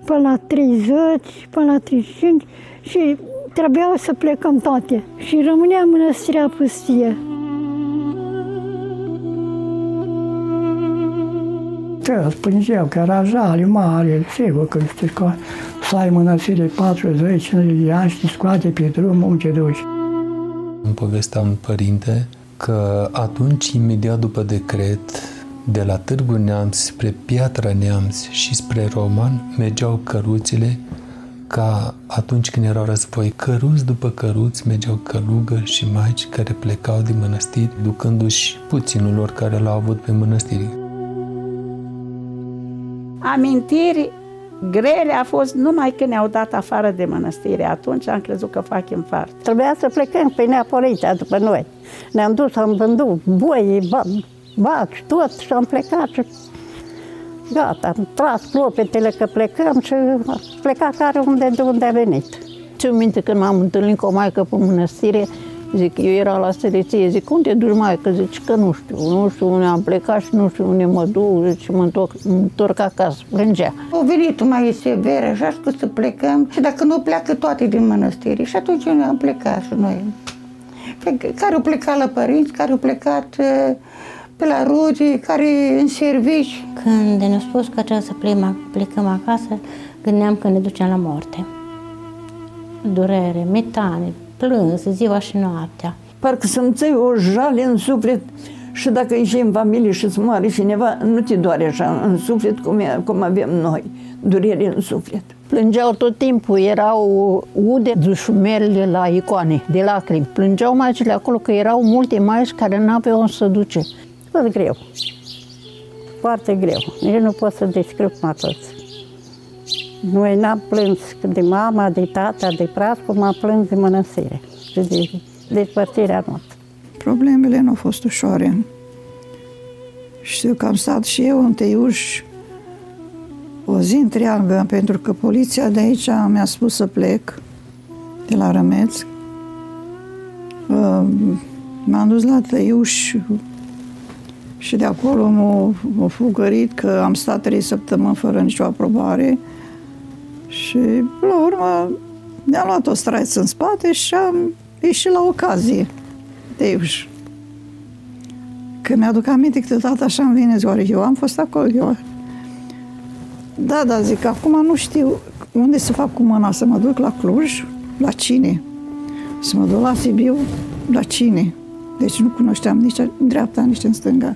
până la 30, până la 35 și trebuiau să plecăm toate. Și rămânea mănăstirea pustie. Toți plângeau că era jale mare, sigur că știi că să ai mănăstire 40 de ani și te scoate pe drum unde duci. Îmi povestea un părinte că atunci, imediat după decret, de la Târgu Neamț spre Piatra Neamț și spre Roman mergeau căruțile ca atunci când erau război, căruți după căruți mergeau călugă și maici care plecau din mănăstiri, ducându-și puținul lor care l-au avut pe mănăstiri. Amintiri grele a fost numai când ne-au dat afară de mănăstire. Atunci am crezut că fac infart. Trebuia să plecăm pe Neapolița după noi. Ne-am dus, am vândut boi, baci, tot și am plecat. Și gata, am tras clopetele că plecăm și a plecat care unde, de unde a venit. Țin minte când m-am întâlnit cu o maică pe mănăstire, Zic, eu era la seleție, zic, unde duci mai? Că zici că nu știu, nu știu unde am plecat și nu știu unde mă duc, zici, mă întorc, mă întorc acasă, plângea. Au venit mai severă și a spus să plecăm și dacă nu pleacă toate din mănăstire și atunci noi am plecat și noi. Care au plecat la părinți, care au plecat uh, pe la rude, care în servici. Când ne-au spus că trebuie să plecăm, plecăm acasă, gândeam că ne ducem la moarte. Durere, metane, plâns ziua și noaptea. Parcă simțeai o jale în suflet și dacă ești în familie și îți moare cineva, nu te doare așa în suflet cum, e, cum avem noi, durere în suflet. Plângeau tot timpul, erau ude dușumelele la icoane, de lacrimi. Plângeau maicile acolo că erau multe maici care nu aveau unde să duce. Fost greu. Foarte greu. Nici nu pot să descriu cum a fost. Noi n-am plâns de mama, de tata, de pras, cum am plâns de mănăstire și de despărțirea noastră. Problemele nu au fost ușoare. Știu că am stat și eu în Teiuș o zi întreagă, pentru că poliția de aici mi-a spus să plec de la Rămeț. M-am dus la Teiuș și de acolo m-a fugărit că am stat trei săptămâni fără nicio aprobare și, la urmă, ne-am luat o straiță în spate și am ieșit la ocazie de Iuș. Că mi-aduc aminte că tata așa îmi vine ziua, eu am fost acolo, eu. Da, da, zic, acum nu știu unde să fac cu mâna, să mă duc la Cluj, la cine? Să mă duc la Sibiu, la cine? Deci nu cunoșteam nici în dreapta, nici în stânga.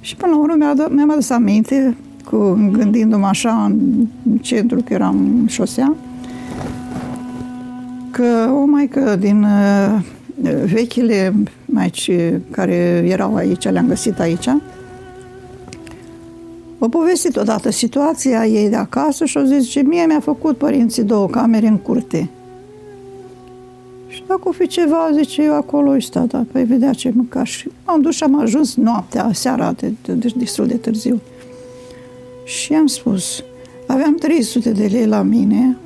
Și până la urmă mi-am adus aminte cu, gândindu-mă așa în centru, că eram în șosea, că o maică din uh, vechile maici care erau aici, le-am găsit aici, o povestit odată situația ei de acasă și o zis, ce mie mi-a făcut părinții două camere în curte. Și dacă o fi ceva, zice, eu acolo îi sta, dacă ai vedea ce mânca. Și am dus și am ajuns noaptea, seara, de, de, de, destul de târziu. Și am spus, aveam 300 de lei la mine,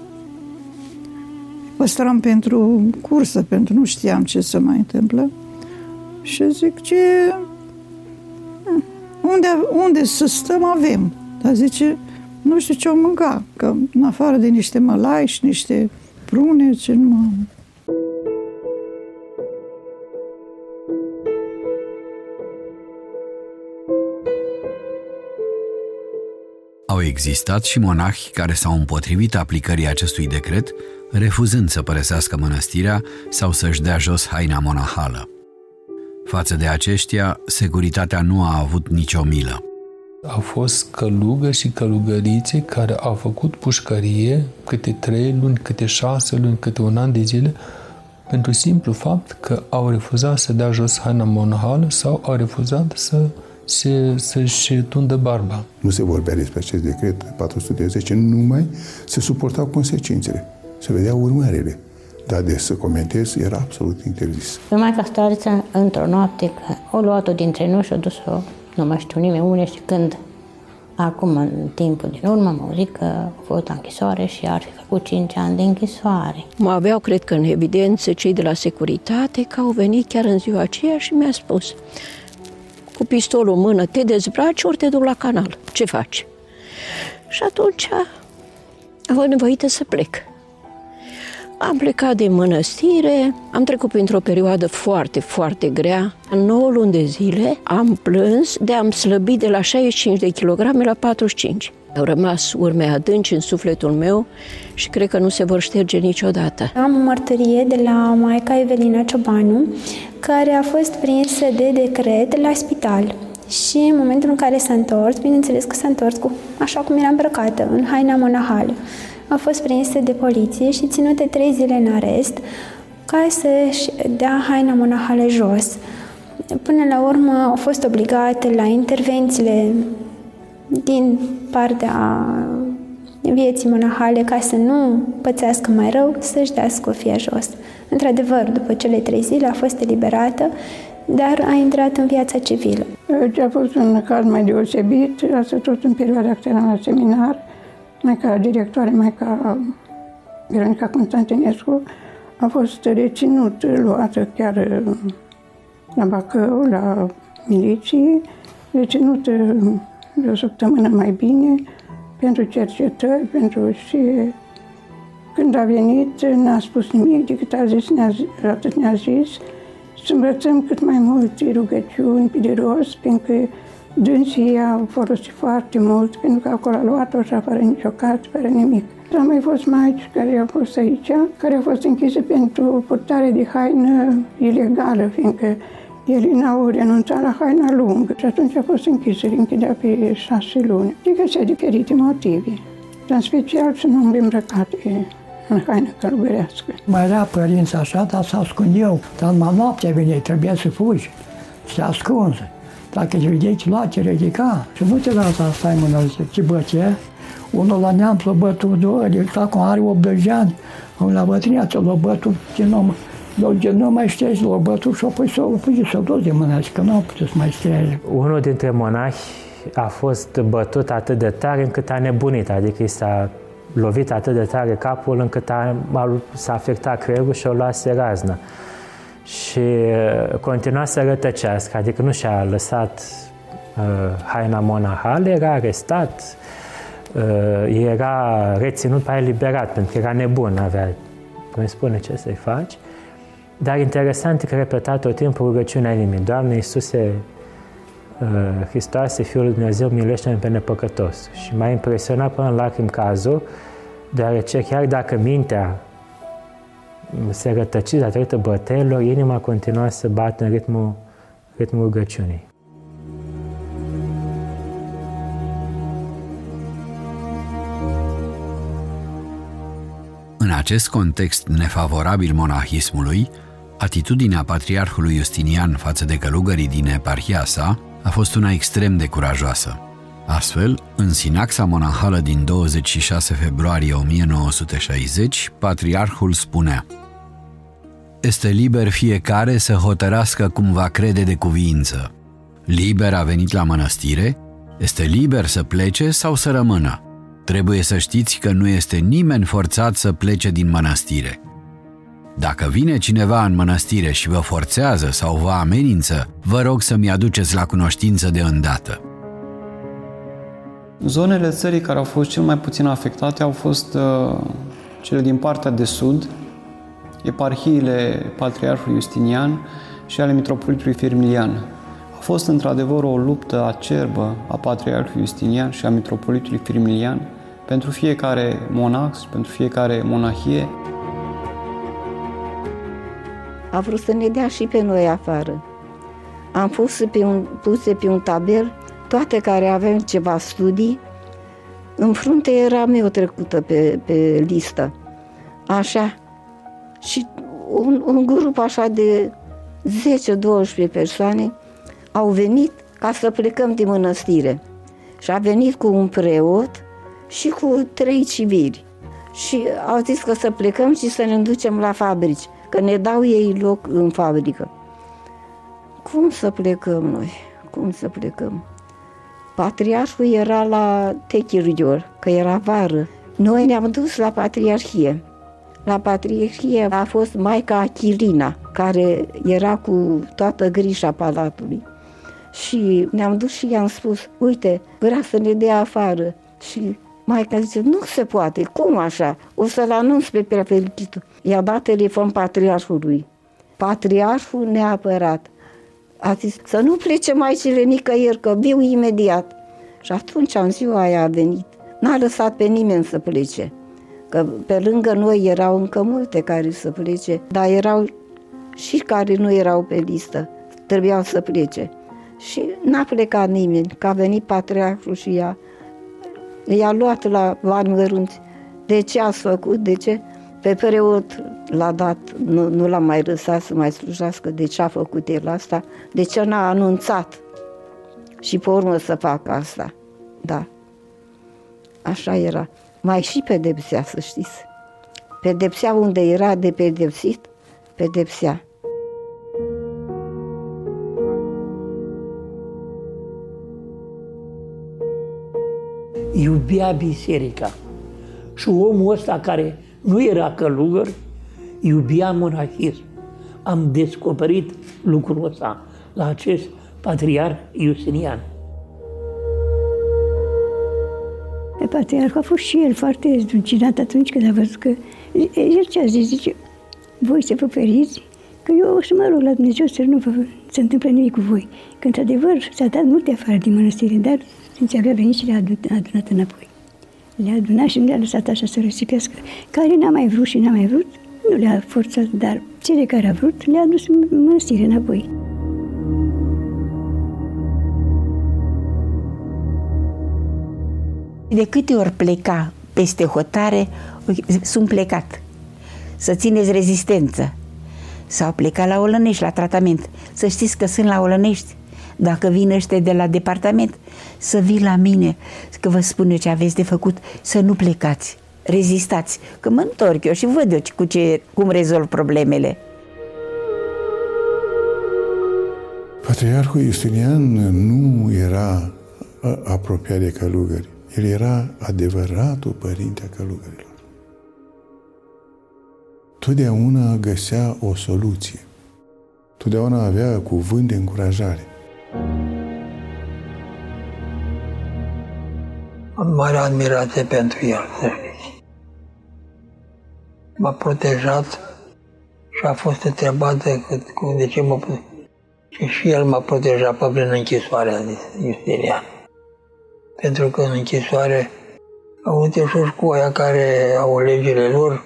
păstram pentru cursă, pentru nu știam ce se mai întâmplă. Și zic, ce... Unde, unde să stăm avem? Dar zice, nu știu ce o mânca, că în afară de niște mălai și niște prune, ce nu am. Au existat și monahi care s-au împotrivit aplicării acestui decret, refuzând să părăsească mănăstirea sau să-și dea jos haina monahală. Față de aceștia, securitatea nu a avut nicio milă. Au fost călugă și călugărițe care au făcut pușcărie câte trei luni, câte șase luni, câte un an de zile, pentru simplu fapt că au refuzat să dea jos haina monahală sau au refuzat să se, să-și tundă barba. Nu se vorbea despre acest decret 410, numai se suportau consecințele, se vedeau urmările. Dar de să comentez era absolut interzis. Numai ca stariță, într-o noapte, că o luat-o dintre noi și o dus-o, nu mai știu nimeni unde și când. Acum, în timpul din urmă, am auzit că a fost închisoare și ar fi făcut 5 ani de închisoare. Mă aveau, cred că, în evidență cei de la securitate, că au venit chiar în ziua aceea și mi-a spus cu pistolul în mână, te dezbraci ori te duc la canal. Ce faci? Și atunci am fost nevoită să plec. Am plecat din mănăstire, am trecut printr-o perioadă foarte, foarte grea. În 9 luni de zile am plâns de am slăbit de la 65 de kilograme la 45. Au rămas urme adânci în sufletul meu și cred că nu se vor șterge niciodată. Am o mărturie de la Maica Evelina Ciobanu, care a fost prinsă de decret la spital. Și în momentul în care s-a întors, bineînțeles că s-a întors cu, așa cum era îmbrăcată, în haina monahală. A fost prinsă de poliție și ținută trei zile în arest ca să-și dea haina monahală jos. Până la urmă au fost obligate la intervențiile din partea vieții monahale ca să nu pățească mai rău, să-și dea scofia jos. Într-adevăr, după cele trei zile a fost eliberată, dar a intrat în viața civilă. Ce a fost un caz mai deosebit, asta tot în perioada când eram la seminar, mai ca directoare, mai ca Veronica Constantinescu, a fost reținut, luată chiar la Bacău, la miliții, reținut de o săptămână mai bine, pentru cercetări, pentru și când a venit, n-a spus nimic decât a zis, ne-a, atât ne-a zis, să învățăm cât mai multe rugăciuni pe de rost, pentru că dânsii au folosit foarte mult, pentru că acolo a luat-o așa fără nicio carte, fără nimic. Am mai fost maici care au fost aici, care au fost închise pentru purtare de haină ilegală, fiindcă el n-au renunțat la haina lungă și atunci a fost închis, îl închidea pe șase luni. Adică se diferite motive. Dar în special să nu îmbrăcate în haină călugărească. Mai era părinți așa, dar s-a eu. Dar numai noaptea venea, trebuia să fugi. Se ascunse. Dacă te vedeai, lua, te ridica. Și nu te lasă să stai mână, ce băce. Unul la neam l-a bătut două, de acum are 80 ani. Unul la bătrânia l-a bătut din om. Dar nu mai știți, l-a bătut și apoi s-a oprit s-a dus de mână, că nu a putut să mai stea. Unul dintre monahi a fost bătut atât de tare încât a nebunit, adică i s-a lovit atât de tare capul încât a, a, s-a afectat creierul și o luase raznă. Și uh, continua să rătăcească, adică nu și-a lăsat uh, haina monahală, era arestat, uh, era reținut, pe eliberat, pentru că era nebun, avea, cum spune, ce să-i faci. Dar interesant că repeta tot timpul rugăciunea inimii. Doamne Iisuse, uh, Hristoase, Fiul lui Dumnezeu, miluiește-ne pe nepăcătos. Și m-a impresionat până în lacrimi cazul, deoarece chiar dacă mintea se rătăci datorită bătăilor, inima continua să bată în ritmul, ritmul rugăciunii. În acest context nefavorabil monahismului, atitudinea patriarhului Justinian față de călugării din eparhia sa a fost una extrem de curajoasă. Astfel, în sinaxa monahală din 26 februarie 1960, patriarhul spunea este liber fiecare să hotărască cum va crede de cuvință. Liber a venit la mănăstire, este liber să plece sau să rămână. Trebuie să știți că nu este nimeni forțat să plece din mănăstire. Dacă vine cineva în mănăstire și vă forțează sau vă amenință, vă rog să-mi aduceți la cunoștință de îndată. Zonele țării care au fost cel mai puțin afectate au fost uh, cele din partea de sud, eparhiile Patriarhului Justinian și ale Mitropolitului Firmilian. A fost într-adevăr o luptă acerbă a Patriarhului Justinian și a Mitropolitului Firmilian pentru fiecare monax și pentru fiecare monahie. A vrut să ne dea și pe noi afară. Am pus pe un, puse pe un tabel toate care avem ceva studii. În frunte era meu trecută pe, pe listă. Așa. Și un, un grup așa de 10-12 persoane au venit ca să plecăm din mănăstire. Și a venit cu un preot și cu trei civili. Și au zis că să plecăm și să ne ducem la fabrici, că ne dau ei loc în fabrică. Cum să plecăm noi? Cum să plecăm? Patriarhul era la Techirgior, că era vară. Noi ne-am dus la Patriarhie. La Patriarhie a fost Maica Achilina, care era cu toată grija palatului. Și ne-am dus și i-am spus, uite, vrea să ne dea afară. Și Maica zice, nu se poate, cum așa? O să-l anunț pe prea fericitul. I-a dat telefon patriarhului. Patriarhul ne-a apărat. A zis să nu plece mai cele nicăieri, că viu imediat. Și atunci, în ziua aia a venit. N-a lăsat pe nimeni să plece. Că pe lângă noi erau încă multe care să plece, dar erau și care nu erau pe listă. Trebuiau să plece. Și n-a plecat nimeni, că a venit patriarhul și ea i-a luat la bani mărunți. De ce ați făcut? De ce? Pe preot l-a dat, nu, nu l-a mai lăsat să mai slujească. De ce a făcut el asta? De ce n-a anunțat? Și pe urmă să facă asta. Da. Așa era. Mai și pedepsea, să știți. Pedepsea unde era de pedepsit, pedepsea. Iubea biserica. Și omul ăsta care nu era călugăr, iubea monahism. Am descoperit lucrul ăsta la acest patriarh Iustinian. Patriarhul a fost și el foarte zdruncinat atunci când a văzut că... El ce a zis? Zice, voi să vă feriți, că eu o să mă rog la Dumnezeu să nu vă se întâmplă nimic cu voi. Că, într-adevăr, s-a dat multe afară din mănăstire, dar Sfinții avea venit și le-a adunat înapoi. Le-a adunat și nu le-a lăsat așa să răsipească. Care n-a mai vrut și n-a mai vrut, nu le-a forțat, dar cele care a vrut le-a dus în mănăstire înapoi. De câte ori pleca peste hotare, sunt plecat. Să țineți rezistență. Sau pleca la Olănești, la tratament. Să știți că sunt la Olănești. Dacă vin ăștia de la departament, să vii la mine, că vă spun eu ce aveți de făcut, să nu plecați. Rezistați, că mă întorc eu și văd eu cu ce, cum rezolv problemele. Patriarhul Justinian nu era apropiat de călugări. El era adevăratul părinte a călugărilor. Totdeauna găsea o soluție. Totdeauna avea cuvânt de încurajare. Am mare admirație pentru el, să știți. M-a protejat și a fost întrebat de, de ce mă... Și și el m-a protejat pe prin închisoarea Justinian pentru că în închisoare au întâlnit cu aia care au legile lor,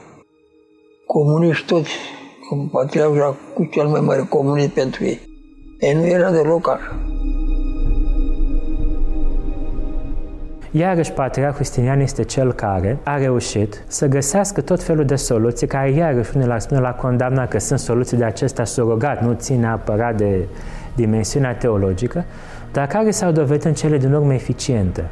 comuniști toți, cum patriarhul cu cel mai mare comunist pentru ei. Ei nu era deloc așa. Iarăși Patriarhul Justinian este cel care a reușit să găsească tot felul de soluții care iarăși unii la spune la condamna că sunt soluții de acesta surogat, nu țin neapărat de dimensiunea teologică, dar care s-au dovedit în cele din urmă eficiente.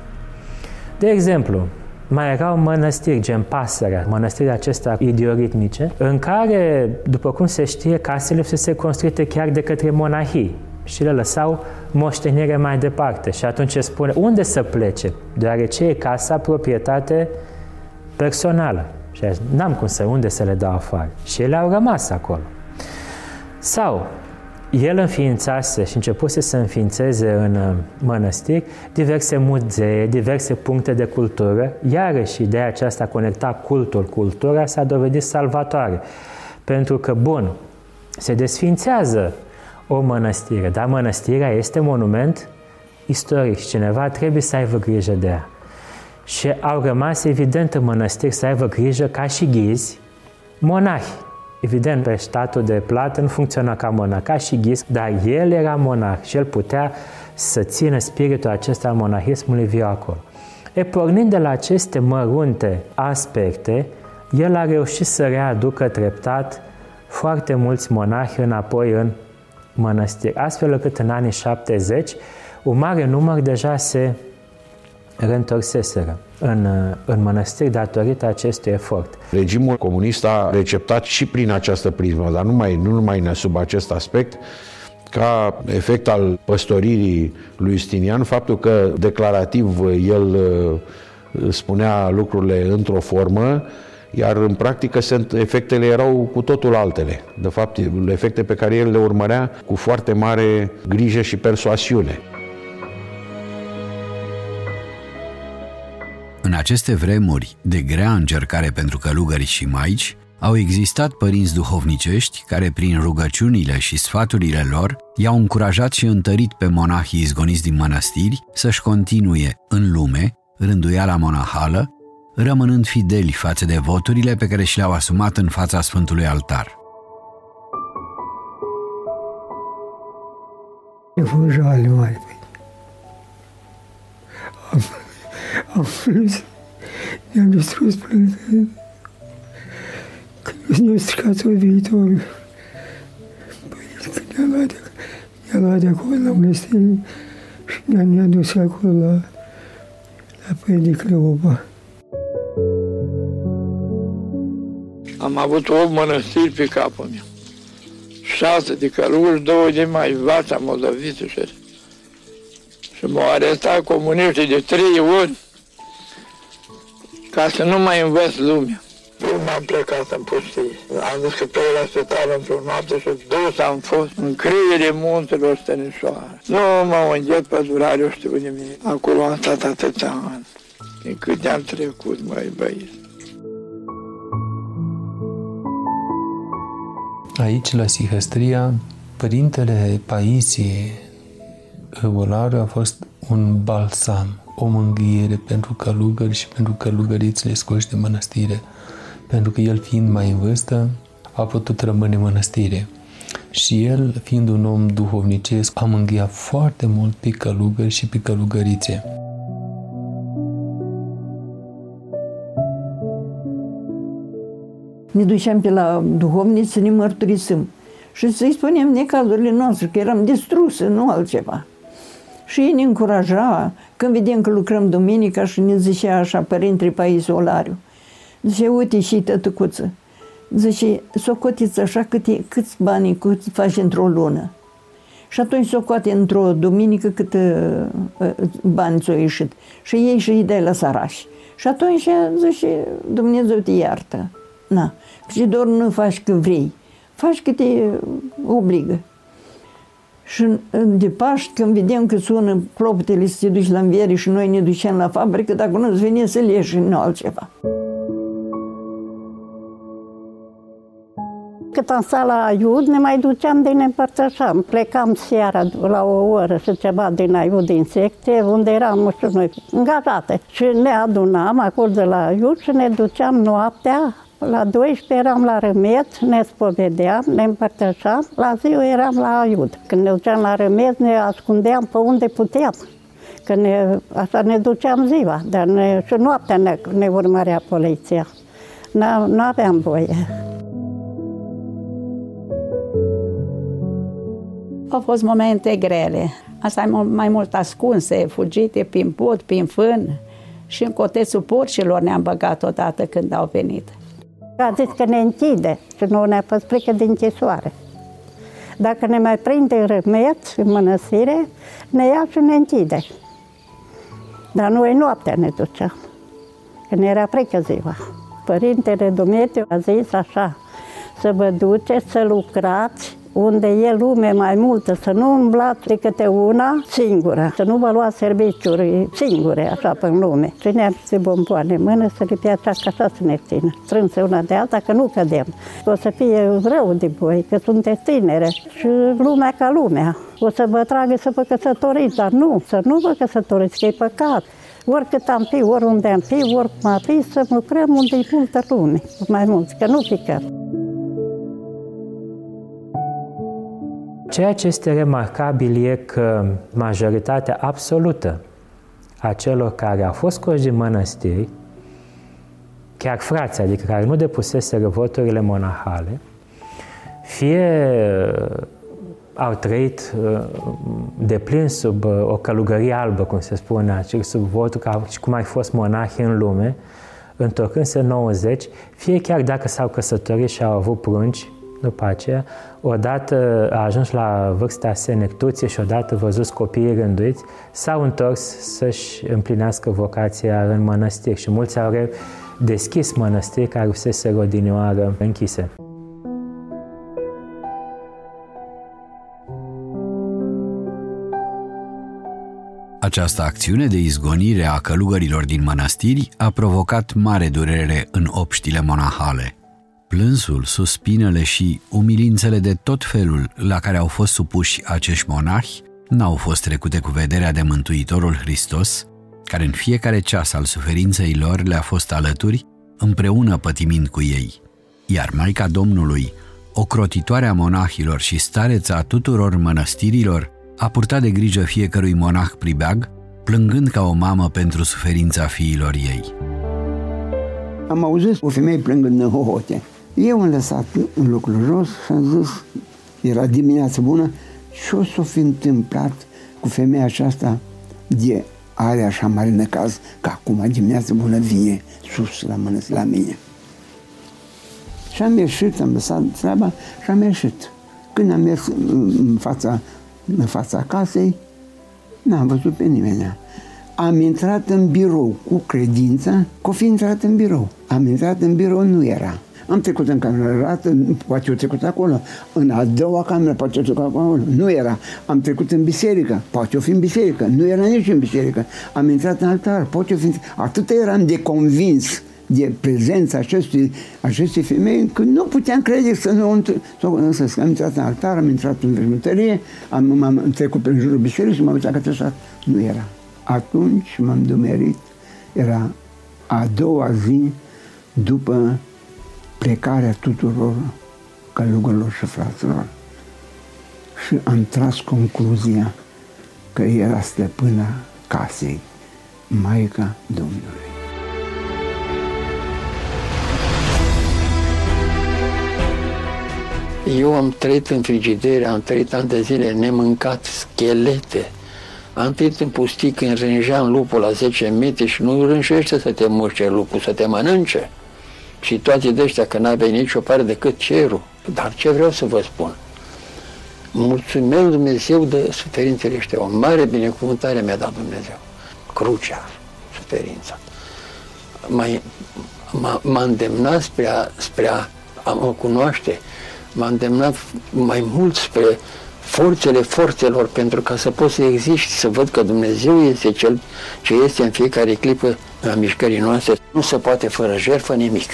De exemplu, mai erau mănăstiri, gen Pasărea, mănăstiri acestea idioritmice, în care, după cum se știe, casele fusese construite chiar de către monahii și le lăsau moștenire mai departe. Și atunci se spune, unde să plece? Deoarece e casa proprietate personală. Și n-am cum să, unde să le dau afară. Și ele au rămas acolo. Sau, el înființase și începuse să înființeze în uh, mănăstiri diverse muzee, diverse puncte de cultură. Iarăși, ideea aceasta conecta cultul, cultura s-a dovedit salvatoare. Pentru că, bun, se desfințează o mănăstire, dar mănăstirea este monument istoric și cineva trebuie să aibă grijă de ea. Și au rămas evident în mănăstiri să aibă grijă ca și ghizi, monahi. Evident, pe statul de plată nu funcționa ca monah, ca și ghiz, dar el era monah și el putea să țină spiritul acesta al monahismului viu acolo. E, pornind de la aceste mărunte aspecte, el a reușit să readucă treptat foarte mulți monahi înapoi în mănăstiri, astfel încât în anii 70 un mare număr deja se reîntorseseră în, în mănăstiri datorită acestui efort. Regimul comunist a receptat și prin această prismă, dar nu, mai, nu numai sub acest aspect, ca efect al păstoririi lui Justinian, faptul că declarativ el uh, spunea lucrurile într-o formă, iar în practică efectele erau cu totul altele. De fapt, efecte pe care el le urmărea cu foarte mare grijă și persoasiune. În aceste vremuri de grea încercare pentru călugări și maici, au existat părinți duhovnicești care, prin rugăciunile și sfaturile lor, i-au încurajat și întărit pe monahii izgoniți din mănăstiri să-și continue în lume rânduiala monahală, rămânând fideli față de voturile pe care și le-au asumat în fața Sfântului Altar. E fost jale mai am plâns, mi-am distrus plânsând. Când ne-au stricat tot viitorul. Păi, când ne-a luat de, ne-a luat de acolo la mănăstire și ne-a dus acolo la, la Părinte Cleopa. Am avut o mănăstiri pe capul meu. Șase de călugări, două de mai vața moldoviță și și m-au arestat comuniștii de trei ori ca să nu mai învăț lumea. Eu m-am plecat în pustie. Am zis că pe la spital într-o noapte și dus am fost în criile muntelor Stănișoara. Nu m-au înghet pădurare, eu știu nimic. Acolo am stat atâția ani. Din cât am trecut, măi băieți. Aici, la Sihăstria, părintele Paisie Eulariu a fost un balsam, o mângâiere pentru călugări și pentru călugărițele scoși de mănăstire, pentru că el fiind mai în vârstă, a putut rămâne în mănăstire. Și el, fiind un om duhovnicesc, a mângâiat foarte mult pe călugări și pe călugărițe. ne duceam pe la duhovnici să ne mărturisim și să-i spunem necazurile noastre, că eram distruse, nu altceva. Și ei ne încuraja, când vedem că lucrăm duminica și ne zicea așa Părintele Pais Olariu, zice, uite și tătăcuță, zice, socotiți așa câte, câți bani cât faci într-o lună. Și atunci socoate într-o duminică cât uh, bani ți-au ieșit. Și ei și îi dai la sarași. Și atunci zice, Dumnezeu te iartă. Na. Și doar nu faci că vrei, faci că te obligă. Și de Paști, când vedem că sună clopotele să te duci la înviere și noi ne ducem la fabrică, dacă nu îți vine să le ieși, nu altceva. Cât am stat la Aiud, ne mai duceam de ne împărtășam. Plecam seara la o oră și ceva din Aiud din secție, unde eram, nu știu noi, îngajate. Și ne adunam acolo de la Aiud și ne duceam noaptea la 12 eram la Râmet, ne spovedeam, ne împărtășam, la ziua eram la Aiud. Când ne duceam la Râmet, ne ascundeam pe unde puteam. Că ne, așa ne duceam ziua, dar ne, și noaptea ne, ne urmărea poliția. Nu aveam voie. Au fost momente grele. Asta e mai mult ascunse, fugite prin pod, prin fân Și în cotețul porcilor ne-am băgat odată când au venit. A zis că ne închide și nu ne-a fost frică din închisoare. Dacă ne mai prinde în rămeț, în mănăstire, ne ia și ne închide. Dar noi noaptea ne duceam, că ne era frică ziua. Părintele Dumitru a zis așa, să vă duceți să lucrați unde e lume mai multă, să nu umblați de câte una singură, să nu vă luați serviciuri singure, așa pe lume. Țineam niște bomboane în mână să le piața ca așa să ne țină, strânse una de alta, că nu cădem. O să fie rău de voi, că sunteți tinere și lumea ca lumea. O să vă tragă să vă căsătoriți, dar nu, să nu vă căsătoriți, că e păcat. Oricât am fi, oriunde am fi, oricum am fi, să lucrăm unde e multă lume, mai mulți, că nu ficăm. Ceea ce este remarcabil e că majoritatea absolută a celor care au fost scoși din mănăstiri, chiar frații, adică care nu depuseseră voturile monahale, fie uh, au trăit uh, de plin sub uh, o călugărie albă, cum se spune, sub votul ca și cum ai fost monahi în lume, întorcându-se 90, fie chiar dacă s-au căsătorit și au avut prunci, după aceea, odată a ajuns la vârsta senectuție și odată văzut copiii rânduiți, s-au întors să-și împlinească vocația în mănăstiri și mulți au deschis mănăstiri care fusese odinioară închise. Această acțiune de izgonire a călugărilor din mănăstiri a provocat mare durere în obștile monahale. Plânsul, suspinele și umilințele de tot felul la care au fost supuși acești monahi n-au fost trecute cu vederea de Mântuitorul Hristos, care în fiecare ceas al suferinței lor le-a fost alături, împreună pătimind cu ei. Iar Maica Domnului, ocrotitoarea monahilor și stareța tuturor mănăstirilor, a purtat de grijă fiecărui monah pribeag, plângând ca o mamă pentru suferința fiilor ei. Am auzit o femeie plângând în hohote. Eu am lăsat în locul jos și am zis, era dimineața bună, ce o să fi întâmplat cu femeia aceasta de are așa mare necaz că acum dimineața bună vine sus la mână, la mine. Și am ieșit, am lăsat treaba și am ieșit. Când am mers în fața, în fața casei, n-am văzut pe nimeni. Am intrat în birou cu credința că o fi intrat în birou. Am intrat în birou, nu era. Am trecut în cameră, poate eu trecut acolo. În a doua cameră, poate eu trecut acolo. Nu era. Am trecut în biserică, poate eu fi în biserică. Nu era nici în biserică. Am intrat în altar, poate eu fi... Atât eram de convins de prezența acestui, acestei femei, încât nu puteam crede să nu să, să am intrat în altar, am intrat în veșmântărie, am, am trecut pe jurul bisericii și m-am uitat că Nu era. Atunci m-am dumerit, era a doua zi după plecarea tuturor călugărilor și fraților. Și am tras concluzia că era stăpâna casei, Maica Domnului. Eu am trăit în frigidere, am trăit ani de zile nemâncat, schelete. Am trăit în pustii când rângeam lupul la 10 metri și nu rânjește să te muște lupul, să te mănânce situații de ăștia, că n-aveai nicio pare decât cerul. Dar ce vreau să vă spun? Mulțumesc Dumnezeu de suferințele ăștia. O mare binecuvântare mi-a dat Dumnezeu. Crucea, suferința. M-a îndemnat spre a, spre a, a mă cunoaște, m-a îndemnat mai mult spre forțele forțelor pentru ca să pot să exist, să văd că Dumnezeu este Cel ce este în fiecare clipă a mișcării noastre. Nu se poate fără jertfă nimic.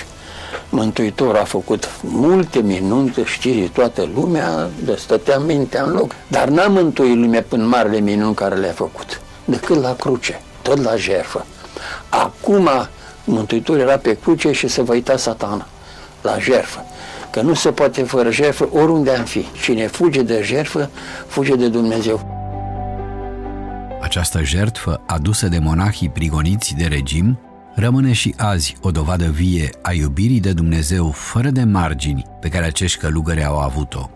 Mântuitor a făcut multe minuni, știi, toată lumea, de stătea mintea în loc. Dar n-a mântuit lumea până marele minuni care le-a făcut, decât la cruce, tot la jerfă. Acum Mântuitor era pe cruce și se va uita satana la jerfă. Că nu se poate fără jerfă oriunde am fi. Cine fuge de jerfă, fuge de Dumnezeu. Această jertfă adusă de monahii prigoniți de regim rămâne și azi o dovadă vie a iubirii de Dumnezeu fără de margini pe care acești călugări au avut-o.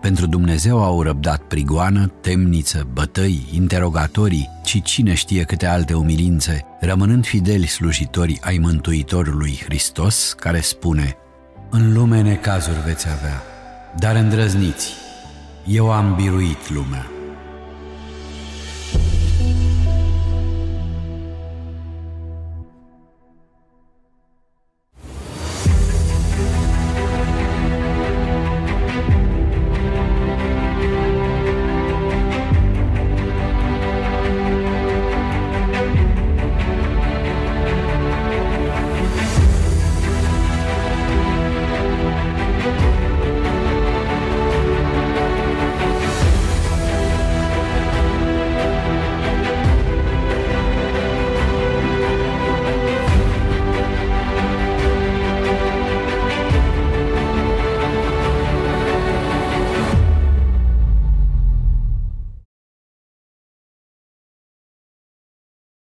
Pentru Dumnezeu au răbdat prigoană, temniță, bătăi, interogatorii, ci cine știe câte alte umilințe, rămânând fideli slujitori ai Mântuitorului Hristos, care spune În lume necazuri veți avea, dar îndrăzniți, eu am biruit lumea.